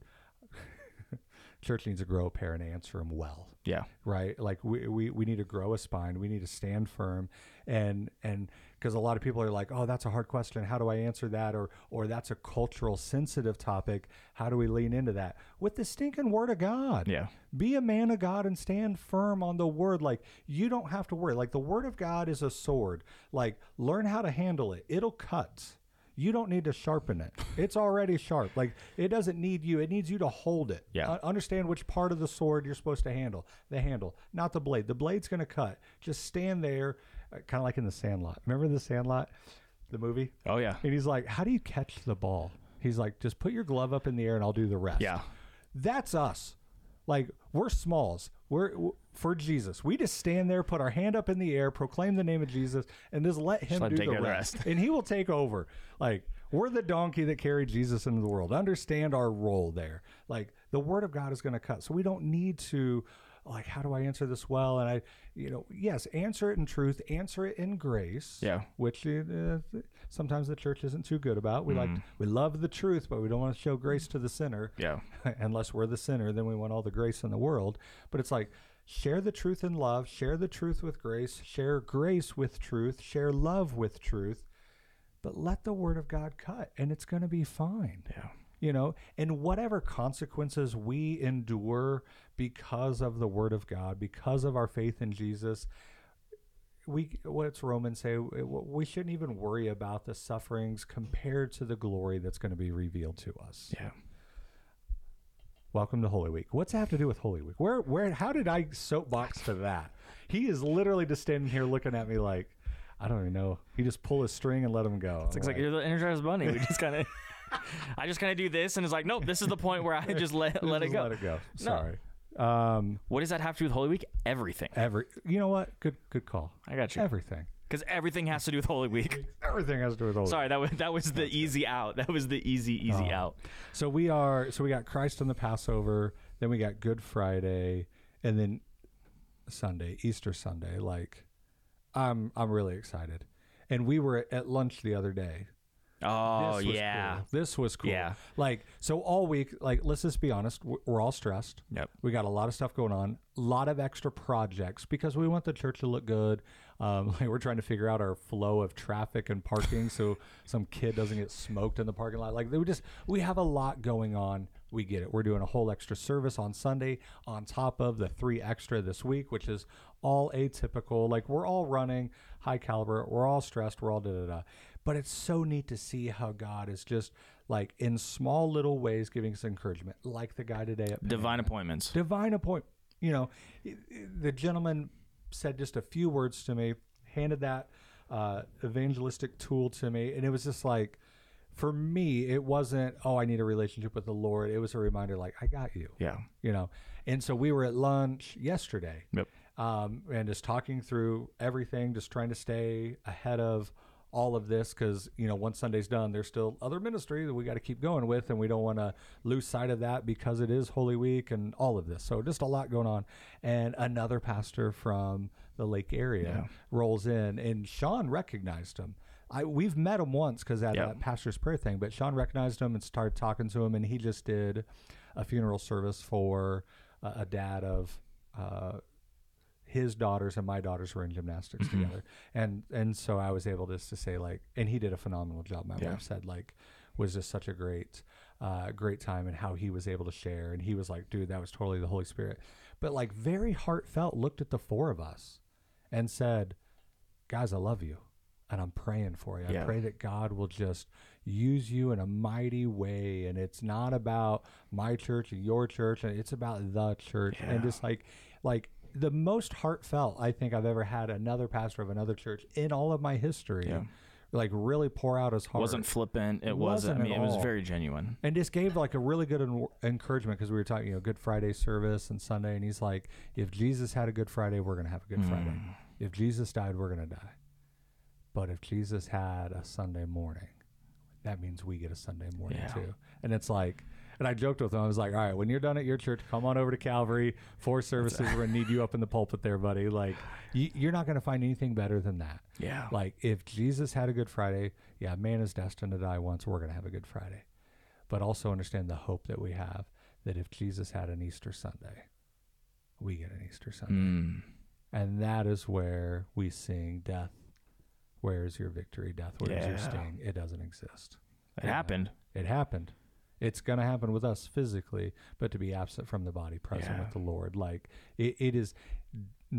church needs to grow a pair and answer them well. Yeah. right? Like we, we we need to grow a spine. We need to stand firm. And and because a lot of people are like oh that's a hard question. How do i answer that? Or or that's a cultural sensitive topic. How do we lean into that? With the stinking word of god. Yeah. be a man of god and stand firm on the word. Like you don't have to worry. Like the word of god is a sword. Like learn how to handle it. It'll cut you don't need to sharpen it. It's already sharp. Like it doesn't need you. It needs you to hold it. Yeah. Uh, understand which part of the sword you're supposed to handle. The handle, not the blade. The blade's going to cut. Just stand there, uh, kind of like in the Sandlot. Remember the Sandlot, the movie? Oh yeah. And he's like, "How do you catch the ball?" He's like, "Just put your glove up in the air and I'll do the rest." Yeah. That's us. Like we're smalls. We're for Jesus. We just stand there, put our hand up in the air, proclaim the name of Jesus, and just let him let do take the care of the rest. rest. [LAUGHS] and he will take over. Like we're the donkey that carried Jesus into the world. Understand our role there. Like the word of God is going to cut. So we don't need to like how do I answer this well? And I, you know, yes, answer it in truth, answer it in grace. Yeah. Which uh, sometimes the church isn't too good about. We like Mm. we love the truth, but we don't want to show grace to the sinner. Yeah. [LAUGHS] Unless we're the sinner, then we want all the grace in the world. But it's like share the truth in love, share the truth with grace, share grace with truth, share love with truth. But let the word of God cut, and it's going to be fine Yeah. you know and whatever consequences we endure because of the word of god because of our faith in jesus we what's romans say we shouldn't even worry about the sufferings compared to the glory that's going to be revealed to us Yeah. Welcome to holy week what's that have to do with holy week where where how did i soapbox to that he is literally just standing here looking at me like i don't even know he just pull his string and let him go It's like you're the Energizer Bunny. We just kind of, [LAUGHS] I just kind of do this, and it's like, nope, this is the point where I just let [LAUGHS] let it go. let it go No. sorry um What does that have to do with Holy Week? Everything. every you know what good good call I got you. everything Because everything has to do with Holy Week. [LAUGHS] Everything has to do with Holy. Sorry, that was that was the easy out. That was the easy easy Oh. out. So we are. So we got Christ on the Passover. Then we got Good Friday, and then Sunday, Easter Sunday. Like, I'm I'm really excited. And we were at lunch the other day. Oh This yeah. cool. This was cool. Yeah. Like so, all week. Like, let's just be honest. We're we're all stressed. Yep. We got a lot of stuff going on, a lot of extra projects because we want the church to look good. Um, [LAUGHS] like we're trying to figure out our flow of traffic and parking so [LAUGHS] some kid doesn't get smoked in the parking lot. Like we just we have a lot going on. We get it. We're doing a whole extra service on Sunday on top of the three extra this week, which is all atypical. Like we're all running high caliber. We're all stressed. We're all da da da. But it's so neat to see how God is just like in small little ways giving us encouragement, like the guy today at Divine appointments. divine appointment. You know, the gentleman said just a few words to me, handed that uh, evangelistic tool to me, and it was just like, for me, it wasn't, oh, I need a relationship with the Lord. It was a reminder, like, I got you. Yeah. You know, and so we were at lunch yesterday, Yep. um, and just talking through everything, just trying to stay ahead of all of this because you know once Sunday's done, there's still other ministry that we got to keep going with, and we don't want to lose sight of that because it is Holy Week and all of this. So just a lot going on, and another pastor from the Lake area rolls in, and Sean recognized him. I we've met him once because at Yeah. that pastor's prayer thing, but Sean recognized him and started talking to him, and he just did a funeral service for a, a dad of. Uh, his daughters and my daughters were in gymnastics Mm-hmm. together. And and so i was able just to say like and he did a phenomenal job. My Yeah. wife said like was just such a great uh great time and how he was able to share. And he was like dude that was totally the holy spirit. But like very heartfelt looked at the four of us and said guys i love you and i'm praying for you. I pray that god will just use you in a mighty way. And it's not about my church and your church. And it's about the church. And Yeah. just like like the most heartfelt I think I've ever had another pastor of another church in all of my history. Yeah. Like really pour out his heart. wasn't flippant. It wasn't. wasn't I mean, it was all. very genuine. and just gave like a really good en- encouragement because we were talking, you know, Good Friday service and Sunday, and he's like, if Jesus had a Good Friday, we're gonna have a Good Friday. Mm. If Jesus died, we're gonna die. But if Jesus had a Sunday morning, that means we get a Sunday morning Yeah. too. And it's like, and I joked with him. I was like, all right, when you're done at your church, come on over to Calvary. Four services. We're gonna need you up in the pulpit there, buddy. Like, you, you're not gonna find anything better than that. Yeah. Like, if Jesus had a Good Friday, yeah, man is destined to die once. We're gonna have a Good Friday, but also understand the hope that we have that if Jesus had an Easter Sunday, we get an Easter Sunday. Mm. And that is where we sing death. Where is your victory, death? Where is your sting? It doesn't exist. It happened. It happened. It's going to happen with us physically, but to be absent from the body, present Yeah. with the Lord. Like it, it is,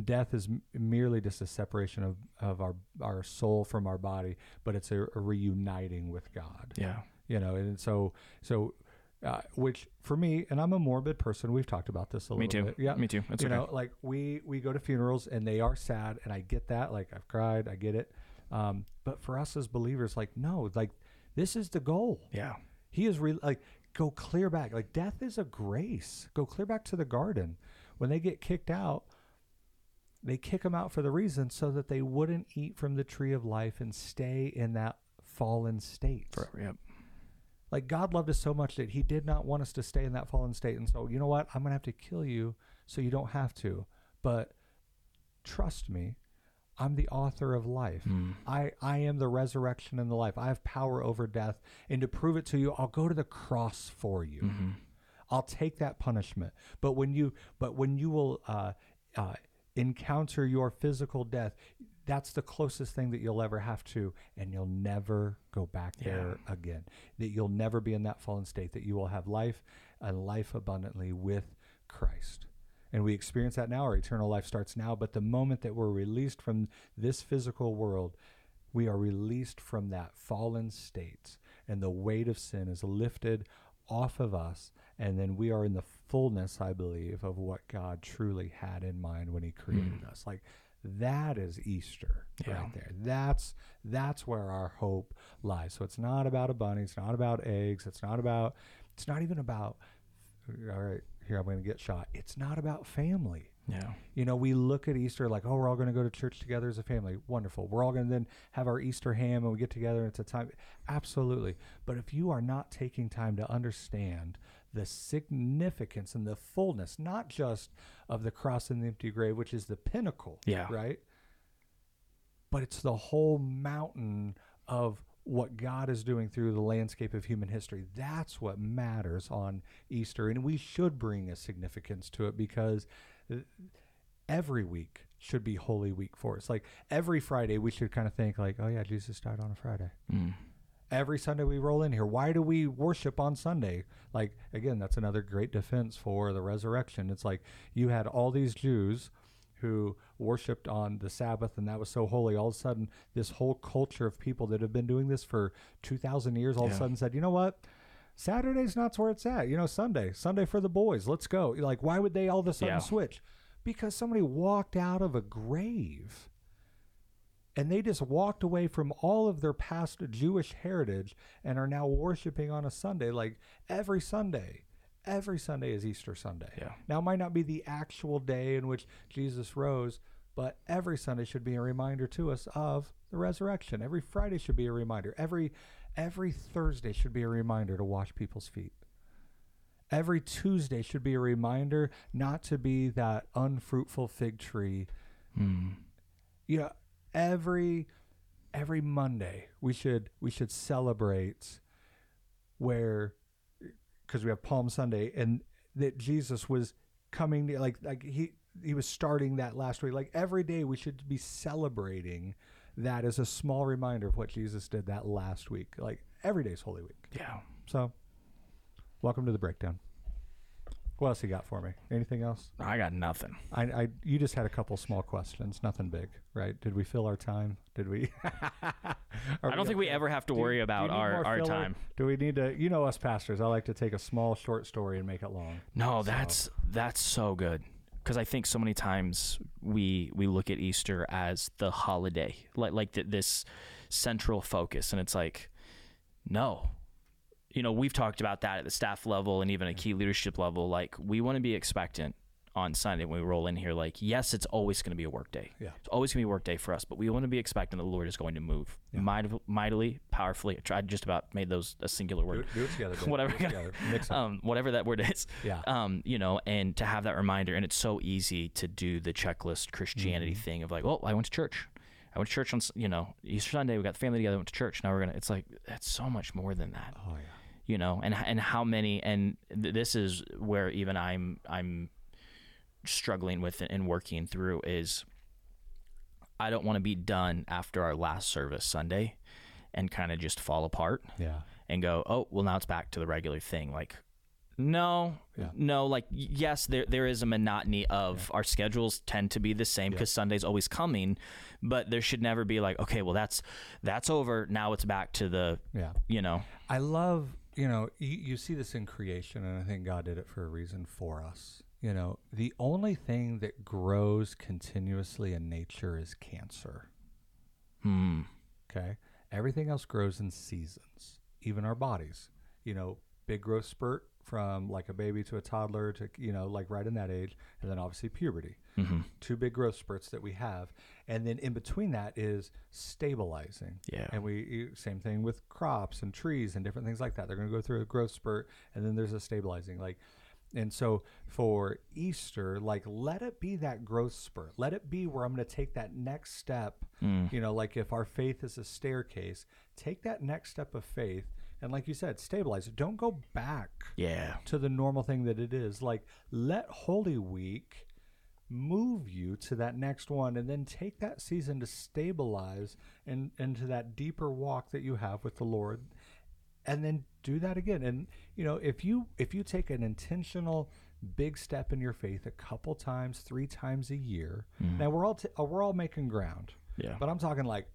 death is merely just a separation of, of our, our soul from our body, but it's a, a reuniting with God Yeah. you know and so so uh, which for me and i'm a morbid person we've talked about this a little bit. Me little too. bit yeah Me too. That's you okay. know like we we go to funerals and they are sad and i get that like i've cried i get it um, but for us as believers like no like this is the goal yeah. He is re- like go clear back like death is a grace go clear back to the garden when they get kicked out they kick them out for the reason so that they wouldn't eat from the tree of life and stay in that fallen state. Forever, yep. Like God loved us so much that He did not want us to stay in that fallen state. And so, you know what? I'm going to have to kill you so you don't have to. But trust me, I'm the author of life. Mm. I, I am the resurrection and the life. I have power over death. And to prove it to you, I'll go to the cross for you. Mm-hmm. I'll take that punishment. But when you but when you will uh, uh, encounter your physical death, that's the closest thing that you'll ever have to, and you'll never go back there again. That you'll never be in that fallen state. That you will have life and life abundantly with Christ. And we experience that now. Our eternal life starts now. But the moment that we're released from this physical world, we are released from that fallen state, and the weight of sin is lifted off of us. And then we are in the fullness, I believe, of what God truly had in mind when He created hmm. us. Like that is Easter Yeah. right there. That's that's where our hope lies. So it's not about a bunny. It's not about eggs. It's not about. It's not even about. All right, here I'm going to get shot. It's not about family. Yeah. You know, we look at Easter like, oh, we're all going to go to church together as a family. Wonderful. We're all going to then have our Easter ham and we get together and it's a time. Absolutely. But if you are not taking time to understand the significance and the fullness, not just of the cross and the empty grave, which is the pinnacle, Yeah. right? But it's the whole mountain of what God is doing through the landscape of human history. That's what matters on Easter. And we should bring a significance to it because uh, every week should be Holy Week for us. Like every Friday, we should kind of think, like, oh, yeah, Jesus died on a Friday. Mm. Every Sunday we roll in here. Why do we worship on Sunday? Like, again, that's another great defense for the resurrection. It's like you had all these Jews who worshiped on the Sabbath, and that was so holy. All of a sudden, this whole culture of people that have been doing this for 2,000 years all of a sudden said, you know what? Saturday's not where it's at. You know, Sunday, Sunday for the boys. Let's go. Like, why would they all of a sudden Yeah. switch? Because somebody walked out of a grave and they just walked away from all of their past Jewish heritage and are now worshiping on a Sunday. Like every Sunday, every Sunday is Easter Sunday. Yeah. Now, it might not be the actual day in which Jesus rose, but every Sunday should be a reminder to us of the resurrection. Every Friday should be a reminder. Every every Thursday should be a reminder to wash people's feet. Every Tuesday should be a reminder not to be that unfruitful fig tree Mm. you know every every monday we should we should celebrate where because we have palm sunday and that jesus was coming to, like like he he was starting that last week. Like every day we should be celebrating that as a small reminder of what jesus did that last week. Like every day's holy week. Yeah. so welcome to the breakdown what else you got for me anything else I got nothing. I, I you just had a couple small questions, nothing big, right? Did we fill our time? Did we? [LAUGHS] I don't think we ever have to worry about our, our filler? time. Do we need to? You know us pastors. I like to take a small short story and make it long. No, So- that's that's so good because I think so many times we we look at Easter as the holiday, like like th- this central focus, and it's like, no, you know, we've talked about that at the staff level and even a key leadership level. Like we want to be expectant on Sunday when we roll in here. Like, yes, it's always going to be a work day. Yeah. It's always going to be a work day for us, but we want to be expecting the Lord is going to move Yeah. might- mightily, powerfully. I tried just about made those a singular word. it, do it together. [LAUGHS] Whatever. Do it together. Um, whatever that word is yeah. um, you know, and to have that reminder, and it's so easy to do the checklist Christianity Mhm. thing of like, oh, I went to church. I went to church on, you know, Easter Sunday. We got the family together, went to church. Now we're gonna. It's like that's so much more than that, oh yeah. You know. And and how many? And th- this is where even I'm I'm struggling with and working through is I don't want to be done after our last service Sunday, and kind of just fall apart Yeah. and go, oh, well, now it's back to the regular thing. Like, no, Yeah. no, like, yes, there there is a monotony of our schedules tend to be the same Yeah. because Sunday's always coming, but there should never be like, okay, well, that's that's over. Now it's back to the, Yeah. you know, I love, you know, you, you see this in creation, and I think God did it for a reason for us. You know, the only thing that grows continuously in nature is cancer. hmm, Okay. Everything else grows in seasons, even our bodies. You know, big growth spurt from like a baby to a toddler to you know like right in that age and then obviously puberty Mm-hmm. two big growth spurts that we have and then in between that is stabilizing Yeah. and we same thing with crops and trees and different things like that they're going to go through a growth spurt and then there's a stabilizing like and so for easter like let it be that growth spurt let it be where i'm going to take that next step Mm. you know like if our faith is a staircase take that next step of faith and like you said stabilize it don't go back Yeah. to the normal thing that it is. Like, let Holy Week move you to that next one and then take that season to stabilize and into that deeper walk that you have with the Lord and then do that again and you know if you if you take an intentional big step in your faith a couple times three times a year mm-hmm. now we're all t- we're all making ground Yeah. but i'm talking like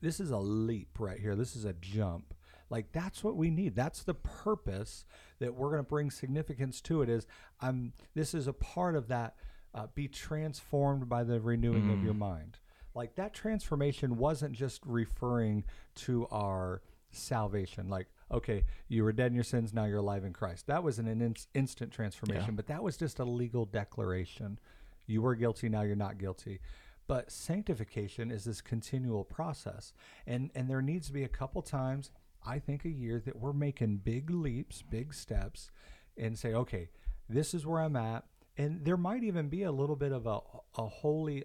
this is a leap right here this is a jump like that's what we need. That's the purpose that we're going to bring significance to it is i'm this is a part of that uh, be transformed by the renewing of your mind. Like that transformation wasn't just referring to our salvation like okay you were dead in your sins now you're alive in christ. That was an, in- instant transformation but that was just a legal declaration. You were guilty now you're not guilty. But sanctification is this continual process. And and there needs to be a couple times i think a year that we're making big leaps big steps and say okay this is where i'm at and there might even be a little bit of a a holy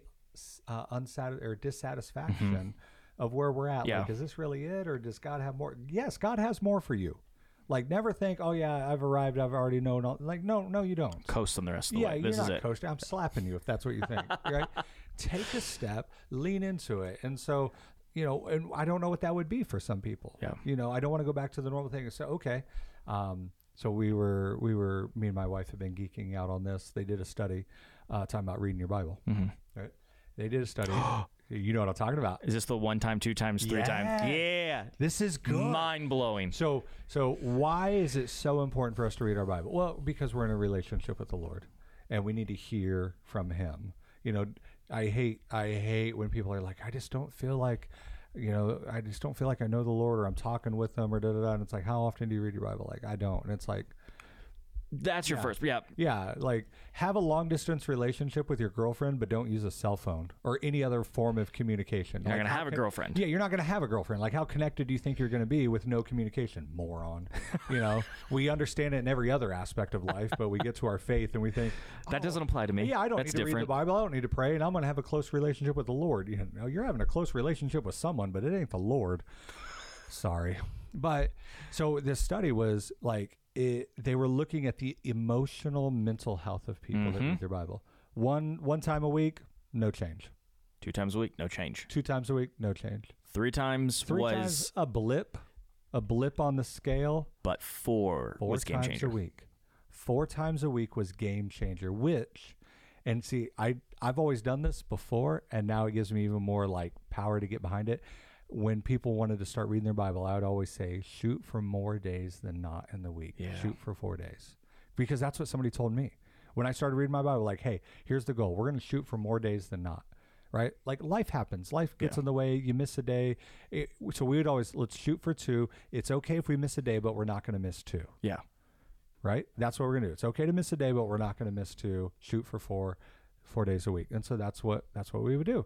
uh, unsat or dissatisfaction of where we're at Yeah. like is this really it or does god have more yes god has more for you like never think oh yeah i've arrived i've already known all like no no you don't Coast on the rest of the yeah, way. you're This is not it. coasting. I'm slapping you if that's what you think. [LAUGHS] right? Take a step, lean into it, and so you know, and I don't know what that would be for some people. Yeah. You know, I don't want to go back to the normal thing. So okay, um, so we were we were me and my wife have been geeking out on this. They did a study uh, talking about reading your Bible. Mm-hmm. Right? They did a study. [GASPS] you know what I'm talking about. Is this the one time, two times, three times? Yeah. Yeah. This is good. Mind blowing. So, so why is it so important for us to read our Bible? Well, because we're in a relationship with the Lord, and we need to hear from Him. You know, I hate, I hate when people are like, I just don't feel like, you know, I just don't feel like I know the Lord, or I'm talking with them, or da da da. And it's like, how often do you read your Bible? Like, I don't. And it's like, That's your first. Yeah. yeah, like have a long distance relationship with your girlfriend, but don't use a cell phone or any other form of communication. You're not Like, gonna have a girlfriend. Yeah, you're not going to have a girlfriend. Like, how connected do you think you're going to be with no communication? Moron. you know, [LAUGHS] we understand it in every other aspect of life, but we get to our faith and we think, That oh, doesn't apply to me. yeah, I don't That's need to read the Bible. I don't need to pray, and I'm going to have a close relationship with the Lord. You know, you're having a close relationship with someone, but it ain't the Lord. Sorry, but so this study was like it, they were looking at the emotional, mental health of people that Mhm. read their Bible. One one time a week, no change. Two times a week, no change. Two times a week, no change. Three times Three was, times a blip, a blip on the scale. but four, Four was game times changer. a week. Four times a week was game changer. Which, and see, I I've always done this before, and now it gives me even more like power to get behind it. When people wanted to start reading their Bible, I would always say, shoot for more days than not in the week. Yeah. Shoot for four days, because that's what somebody told me when I started reading my Bible. Like, hey, here's the goal: we're going to shoot for more days than not. Right? Like life happens. Life gets Yeah. in the way. You miss a day. It, so we would always let's shoot for two. It's okay if we miss a day, but we're not going to miss two Yeah. right? That's what we're gonna do. It's okay to miss a day, but we're not gonna miss two. Shoot for four, four days a week, and so that's what that's what we would do.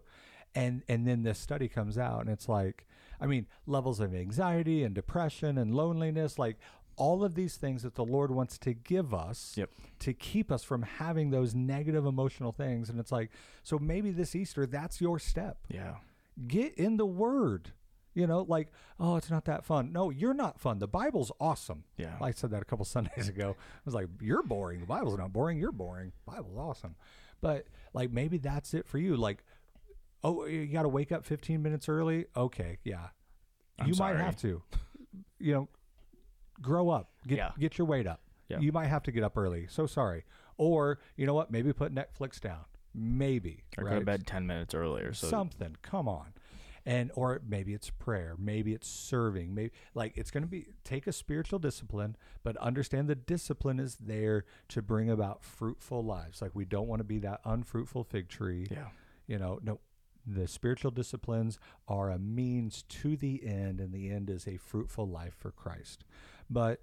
And and then this study comes out, and it's like, I mean, levels of anxiety and depression and loneliness, like all of these things that the Lord wants to give us Yep. to keep us from having those negative emotional things. And it's like, so maybe this Easter, that's your step. Yeah. get in the word you know like oh it's not that fun. No you're not fun. The bible's awesome. Yeah. i said that a couple [LAUGHS] sundays ago. I was like you're boring. The bible's not boring. You're boring. Bible's awesome. But like maybe that's it for you. Like oh you got to wake up 15 minutes early? Okay yeah. I'm you sorry. might have to. [LAUGHS] You know grow up. Get Yeah. get your weight up. Yeah. you might have to get up early. So sorry. Or you know what? Maybe put netflix down. Maybe Or right? go to bed 10 minutes earlier. So something. Come on. And or maybe it's prayer. Maybe it's serving. Maybe like it's going to be take a spiritual discipline but understand the discipline is there to bring about fruitful lives. Like we don't want to be that unfruitful fig tree. Yeah. you know no the spiritual disciplines are a means to the end and the end is a fruitful life for christ but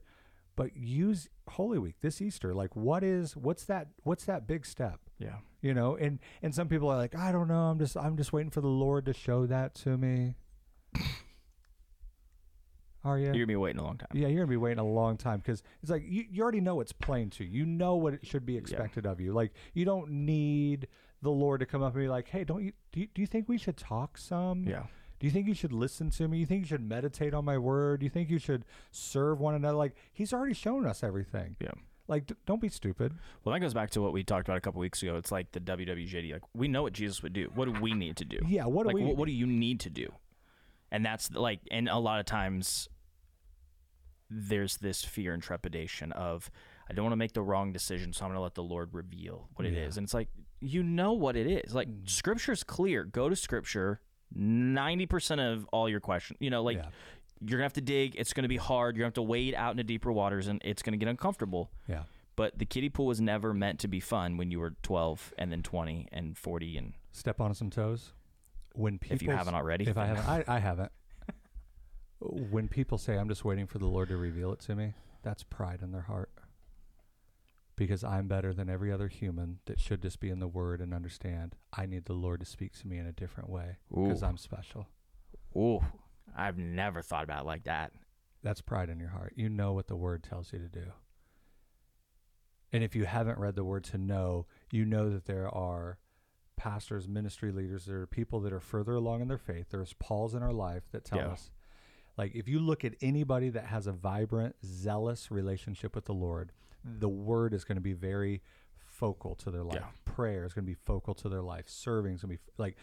but use Holy Week this Easter. Like, what is what's that? What's that big step? Yeah. You know, and and some people are like, I don't know. I'm just I'm just waiting for the Lord to show that to me. [LAUGHS] Are you? You're gonna be waiting a long time. Yeah, you're gonna be waiting a long time because it's like you, you already know it's plain to you. You know what it should be expected of you. Like you don't need the Lord to come up and be like, "Hey, don't you do, you do you think we should talk some? Yeah. Do you think you should listen to me? You think you should meditate on my word? Do you think you should serve one another? Like He's already shown us everything. Yeah. Like, d- don't be stupid. Well, that goes back to what we talked about a couple weeks ago. It's like the WWJD. Like we know what Jesus would do. What do we need to do? Yeah. What do like we? what, what do you need to do? And that's like, and a lot of times there's this fear and trepidation of I don't want to make the wrong decision, so I'm going to let the Lord reveal what it Yeah. is. And it's like you know what it is. Like Mm. Scripture's clear. Go to Scripture. Ninety percent of all your questions, you know, like Yeah. you're gonna have to dig. It's gonna be hard. You're gonna have to wade out into deeper waters, and it's gonna get uncomfortable. yeah. But the kiddie pool was never meant to be fun when you were 12 and then 20 and 40 and Step on some toes. When people, if you haven't already. if I haven't, I, I haven't. [LAUGHS] when people say, "I'm just waiting for the Lord to reveal it to me," that's pride in their heart. Because I'm better than every other human that should just be in the Word and understand. I need the Lord to speak to me in a different way because I'm special. Ooh, I've never thought about it like that. That's pride in your heart. You know what the Word tells you to do. And if you haven't read the Word to know, you know that there are pastors, ministry leaders, there are people that are further along in their faith. There's Pauls in our life that tell Yeah. us, like, if you look at anybody that has a vibrant, zealous relationship with the Lord, the Word is going to be very focal to their life. Yeah. Prayer is going to be focal to their life. Serving is going to be like,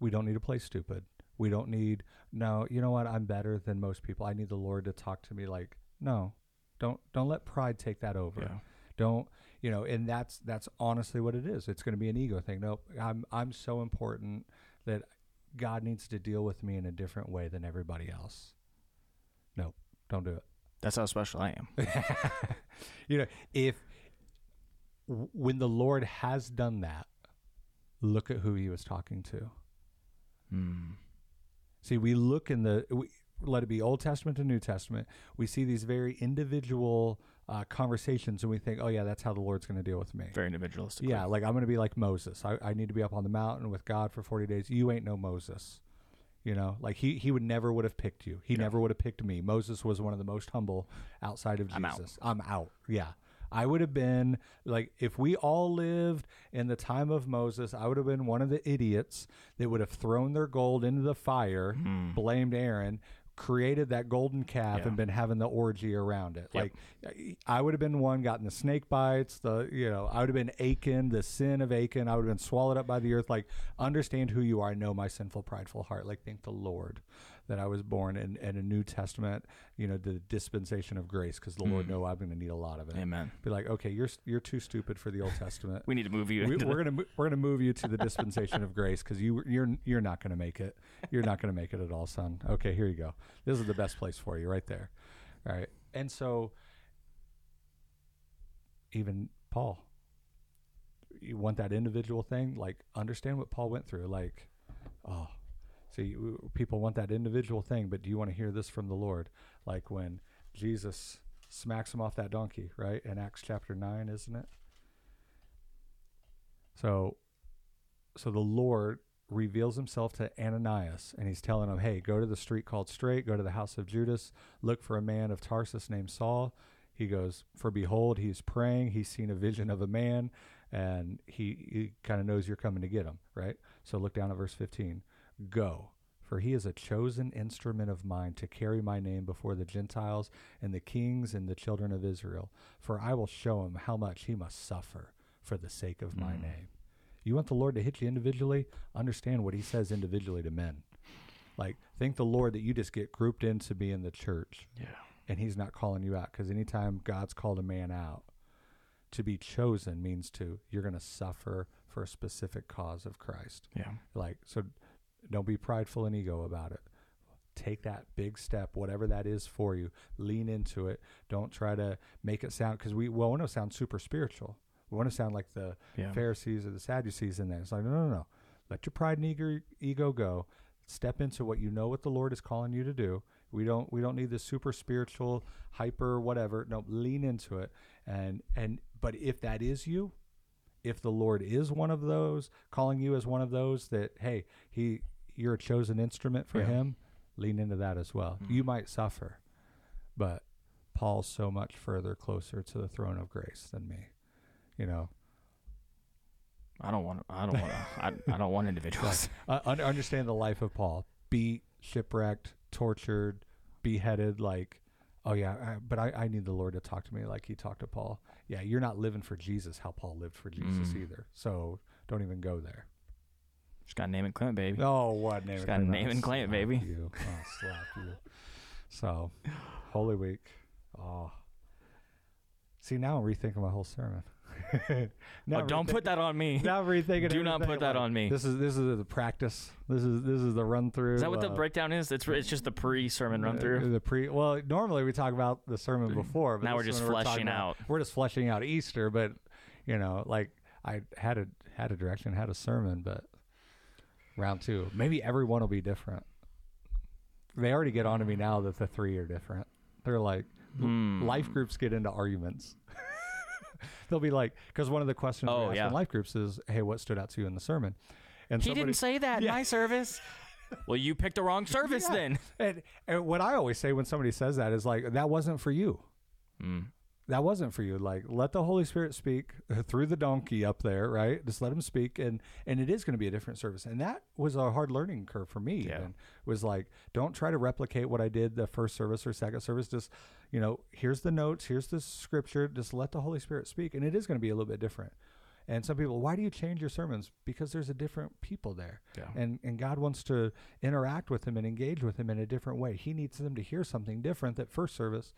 we don't need to play stupid. We don't need no. You know what? I'm better than most people. I need the Lord to talk to me. Like no, don't don't let pride take that over. Yeah. Don't you know? And that's that's honestly what it is. It's going to be an ego thing. No, I'm I'm so important that God needs to deal with me in a different way than everybody else. No, don't do it. That's how special I am. [LAUGHS] you know, if when the Lord has done that, look at who he was talking to. Hmm. See, we look in the we, let it be Old Testament to New Testament. We see these very individual uh, conversations, and we think, "Oh yeah, that's how the Lord's going to deal with me." Very individualistic. Yeah, like I'm going to be like Moses. I, I need to be up on the mountain with God for 40 days. You ain't no Moses. You know, like he he would never would have picked you. He Yeah. never would have picked me. Moses was one of the most humble outside of I'm out. Jesus. I'm out. Yeah. I would have been like if we all lived in the time of Moses, I would have been one of the idiots that would have thrown their gold into the fire, Hmm. blamed Aaron, created that golden calf Yeah. and been having the orgy around it. Yep. Like I would have been one gotten the snake bites, the you know, I would have been Achan, the sin of Achan. I would have been swallowed up by the earth. Like understand who you are. I know my sinful, prideful heart. Like thank the Lord that I was born in, in a New Testament, you know, the dispensation of grace, because the Lord Mm. know I'm going to need a lot of it. Amen. Be like, okay, you're you're too stupid for the Old Testament. [LAUGHS] We need to move you. we, we're the- gonna we're gonna move you to the dispensation of grace because you you're you're not gonna make it. You're not gonna make it at all, son. Okay, here you go. This is the best place for you, right there. All right, and so even Paul, you want that individual thing, like understand what Paul went through. Like, oh, see, people want that individual thing, but do you want to hear this from the Lord? Like when Jesus smacks him off that donkey, right? In Acts chapter nine, isn't it? So, so the Lord reveals himself to Ananias, and he's telling him, "Hey, go to the street called Straight. Go to the house of Judas. Look for a man of Tarsus named Saul." He goes, "For behold, he's praying. He's seen a vision of a man, and he, he kind of knows you're coming to get him, right?" So look down at verse 15. Go. For he is a chosen instrument of mine to carry my name before the Gentiles and the kings and the children of Israel. For I will show him how much he must suffer for the sake of my Mm. name. You want the Lord to hit you individually? Understand what he says individually to men. Like, thank the Lord that you just get grouped into being the church yeah. and he's not calling you out. Because anytime God's called a man out, to be chosen means to, you're going to suffer for a specific cause of Christ. Yeah. Like, so don't be prideful and ego about it. Take that big step, whatever that is for you. Lean into it. Don't try to make it sound because we well, want to sound super spiritual. We want to sound like the Yeah. Pharisees or the Sadducees in there. It's like no, no, no. Let your pride and ego, ego go. Step into what you know what the Lord is calling you to do. We don't we don't need the super spiritual hyper whatever. No, lean into it. And and but if that is you, if the Lord is one of those, calling you as one of those that hey, he you're a chosen instrument for Yeah. him, lean into that as well. Mhm. You might suffer, but Paul's so much further closer to the throne of grace than me. You know, I don't want. I don't want. I, I don't want individuals. [LAUGHS] uh, un- understand the life of Paul. Beat, shipwrecked, tortured, beheaded. Like, oh yeah, I, but I, I need the Lord to talk to me like He talked to Paul. Yeah, you're not living for Jesus how Paul lived for Jesus Mm. either. So don't even go there. Just got to name and claim it, baby. Oh, what name? Just gotta name and claim it, slap baby. You. I'll slap you. So, Holy Week. Oh. See, now I'm rethinking my whole sermon. [LAUGHS] now Oh, don't put that on me. [LAUGHS] Now I'm rethinking. Do not put that Like, on me. This is this is the practice. This is this is the run through. Is that what the breakdown is? It's it's just the pre-sermon run through. The pre. Well, normally we talk about the sermon mm. before, but Now we're just fleshing about- out. We're just fleshing out Easter, but you know, like I had a had a direction, had a sermon, but round two, maybe everyone will be different. They already get on to me now that the three are different. They're like Hmm. life groups get into arguments. [LAUGHS] They'll be like, because one of the questions Oh, we ask yeah. in life groups is, "Hey, what stood out to you in the sermon?" And He somebody- didn't say that in Yeah. my service. [LAUGHS] well, you picked the wrong service Yeah. then. And, and what I always say when somebody says that is like, that wasn't for you. Mm. That wasn't for you. Like, let the Holy Spirit speak uh, through the donkey up there, right? Just let him speak, and and it is going to be a different service. And that was a hard learning curve for me. Yeah. Even was like, don't try to replicate what I did the first service or second service. Just, you know, here's the notes, here's the scripture. Just let the Holy Spirit speak, and it is going to be a little bit different. And some people, why do you change your sermons? Because there's a different people there Yeah. and and God wants to interact with them and engage with them in a different way. He needs them to hear something different that first service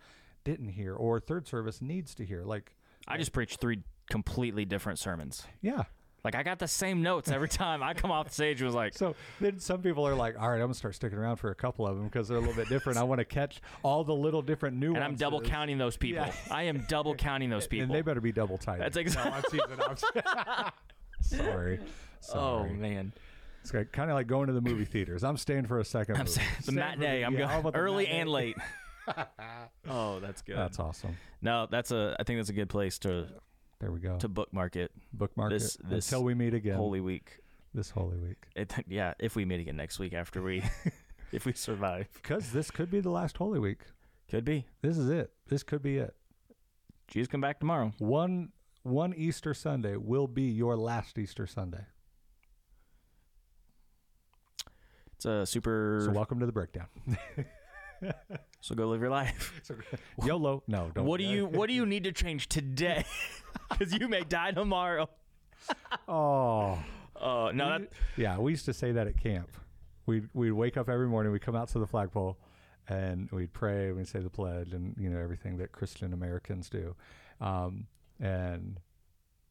didn't hear or third service needs to hear. Like, I just preached three completely different sermons. yeah. Like I got the same notes every time I come off the stage. Was like, So then some people are like, all right, I'm gonna start sticking around for a couple of them because they're a little bit different. I want to catch all the little different nuances. and I'm double counting those people. Yeah. I am double counting those people. And they better be double tight. That's exactly. No, I'm. I'm [LAUGHS] [LAUGHS] sorry. oh Sorry. man, It's kind of like going to the movie theaters. I'm staying for a 2nd I'm movie. the matinee. I'm yeah, going early and late. [LAUGHS] oh, that's good. That's awesome. no, that's a. I think that's a good place to There we go. to bookmark it. Bookmark this- it this until we meet again. Holy Week. this Holy Week. It, yeah, if we meet again next week after we, [LAUGHS] if we survive, Because this could be the last Holy Week. could be. This is it. This could be it. Jesus come back tomorrow. One one Easter Sunday will be your last Easter Sunday. It's a super. So welcome to the breakdown. [LAUGHS] So go live your life. [LAUGHS] YOLO. No, don't. What do you What do you [LAUGHS] need to change today? [LAUGHS] Because you may die tomorrow. Oh, Oh no, that, yeah. We used to say that at camp. We'd we'd wake up every morning. We'd come out to the flagpole, and we'd pray. We'd say the pledge, and you know everything that Christian Americans do, um, and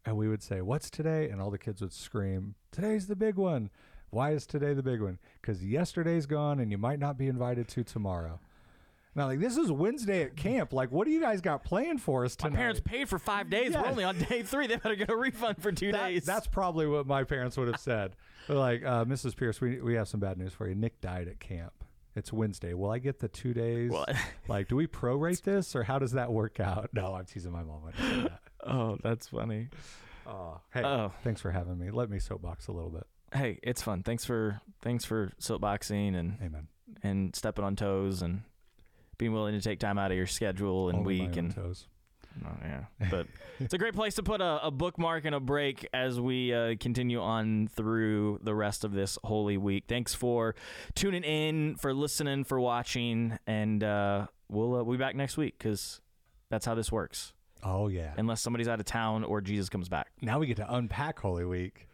and we would say, "What's today?" And all the kids would scream, "Today's the big one." Why is today the big one? Because yesterday's gone, and you might not be invited to tomorrow. Now, like this is Wednesday at camp. Like, what do you guys got planned for us tonight? my parents paid for five days. Yeah. We're only on day three. They better get a refund for two That- days. That's probably what my parents would have said. They're like, uh, Mrs. Pierce, we, we have some bad news for you. Nick died at camp. It's Wednesday. Will I get the two days? What? [LAUGHS] Like, do we prorate this or how does that work out? No, I'm teasing my mom. when I say that. [LAUGHS] oh, that's funny. Oh, hey, Oh. thanks for having me. Let me soapbox a little bit. Hey, it's fun. Thanks for thanks for soapboxing and Amen. and stepping on toes and being willing to take time out of your schedule and my week and toes. Oh, yeah, but it's a great place to put a, a bookmark and a break as we uh, continue on through the rest of this Holy Week. Thanks for tuning in, for listening, for watching, and uh, we'll uh, we'll be back next week because that's how this works. Oh, yeah. Unless somebody's out of town or Jesus comes back. now we get to unpack Holy Week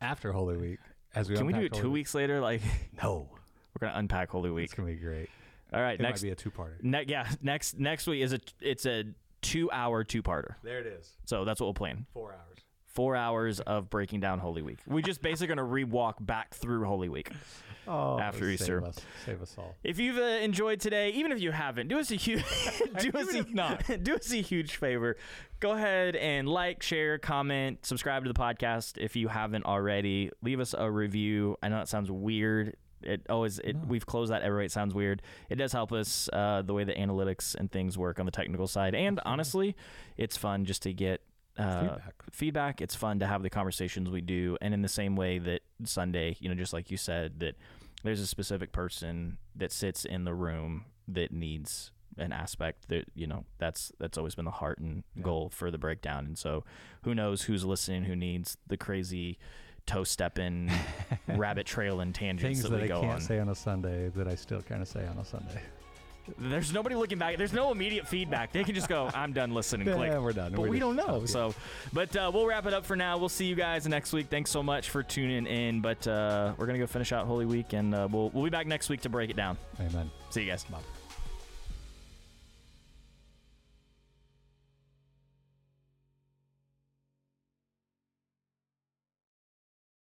after Holy Week. As we Can we do it two weeks later? Like No. [LAUGHS] we're gonna unpack Holy Week. It's going to be great. All right, It next might be a two-parter. ne- yeah [LAUGHS] next next week is a it's a two hour two parter. There it is. So that's what we'll plan. Four hours. four hours of breaking down Holy Week. We just basically going to re-walk back through Holy Week. [LAUGHS] Oh, After save Easter. us, save us all. If you've uh, enjoyed today, even if you haven't, do us a huge [LAUGHS] do us a, not. do us a huge favor. Go ahead and like, share, comment, subscribe to the podcast if you haven't already. Leave us a review. I know that sounds weird it always it, No. we've closed that every way. It sounds weird. It does help us uh, the way the analytics and things work on the technical side. And honestly, it's fun just to get uh, Feedback. feedback. It's fun to have the conversations we do, and in the same way that Sunday, you know, just like you said, that there's a specific person that sits in the room that needs an aspect that you know that's that's always been the heart and Yeah. goal for the breakdown and so who knows who's listening who needs the crazy toe stepping [LAUGHS] rabbit trail and tangents Things that that we I go can't on say on a Sunday that I still kind of say on a Sunday. there's nobody looking back there's no immediate feedback they can just go [LAUGHS] i'm done listening click Yeah, we're done. but We're we don't know. oh. So, but uh, we'll wrap it up for now. We'll see you guys next week. Thanks so much for tuning in. But uh, we're gonna go finish out Holy Week, and uh, we'll we'll be back next week to break it down. Amen. See you guys. Bye.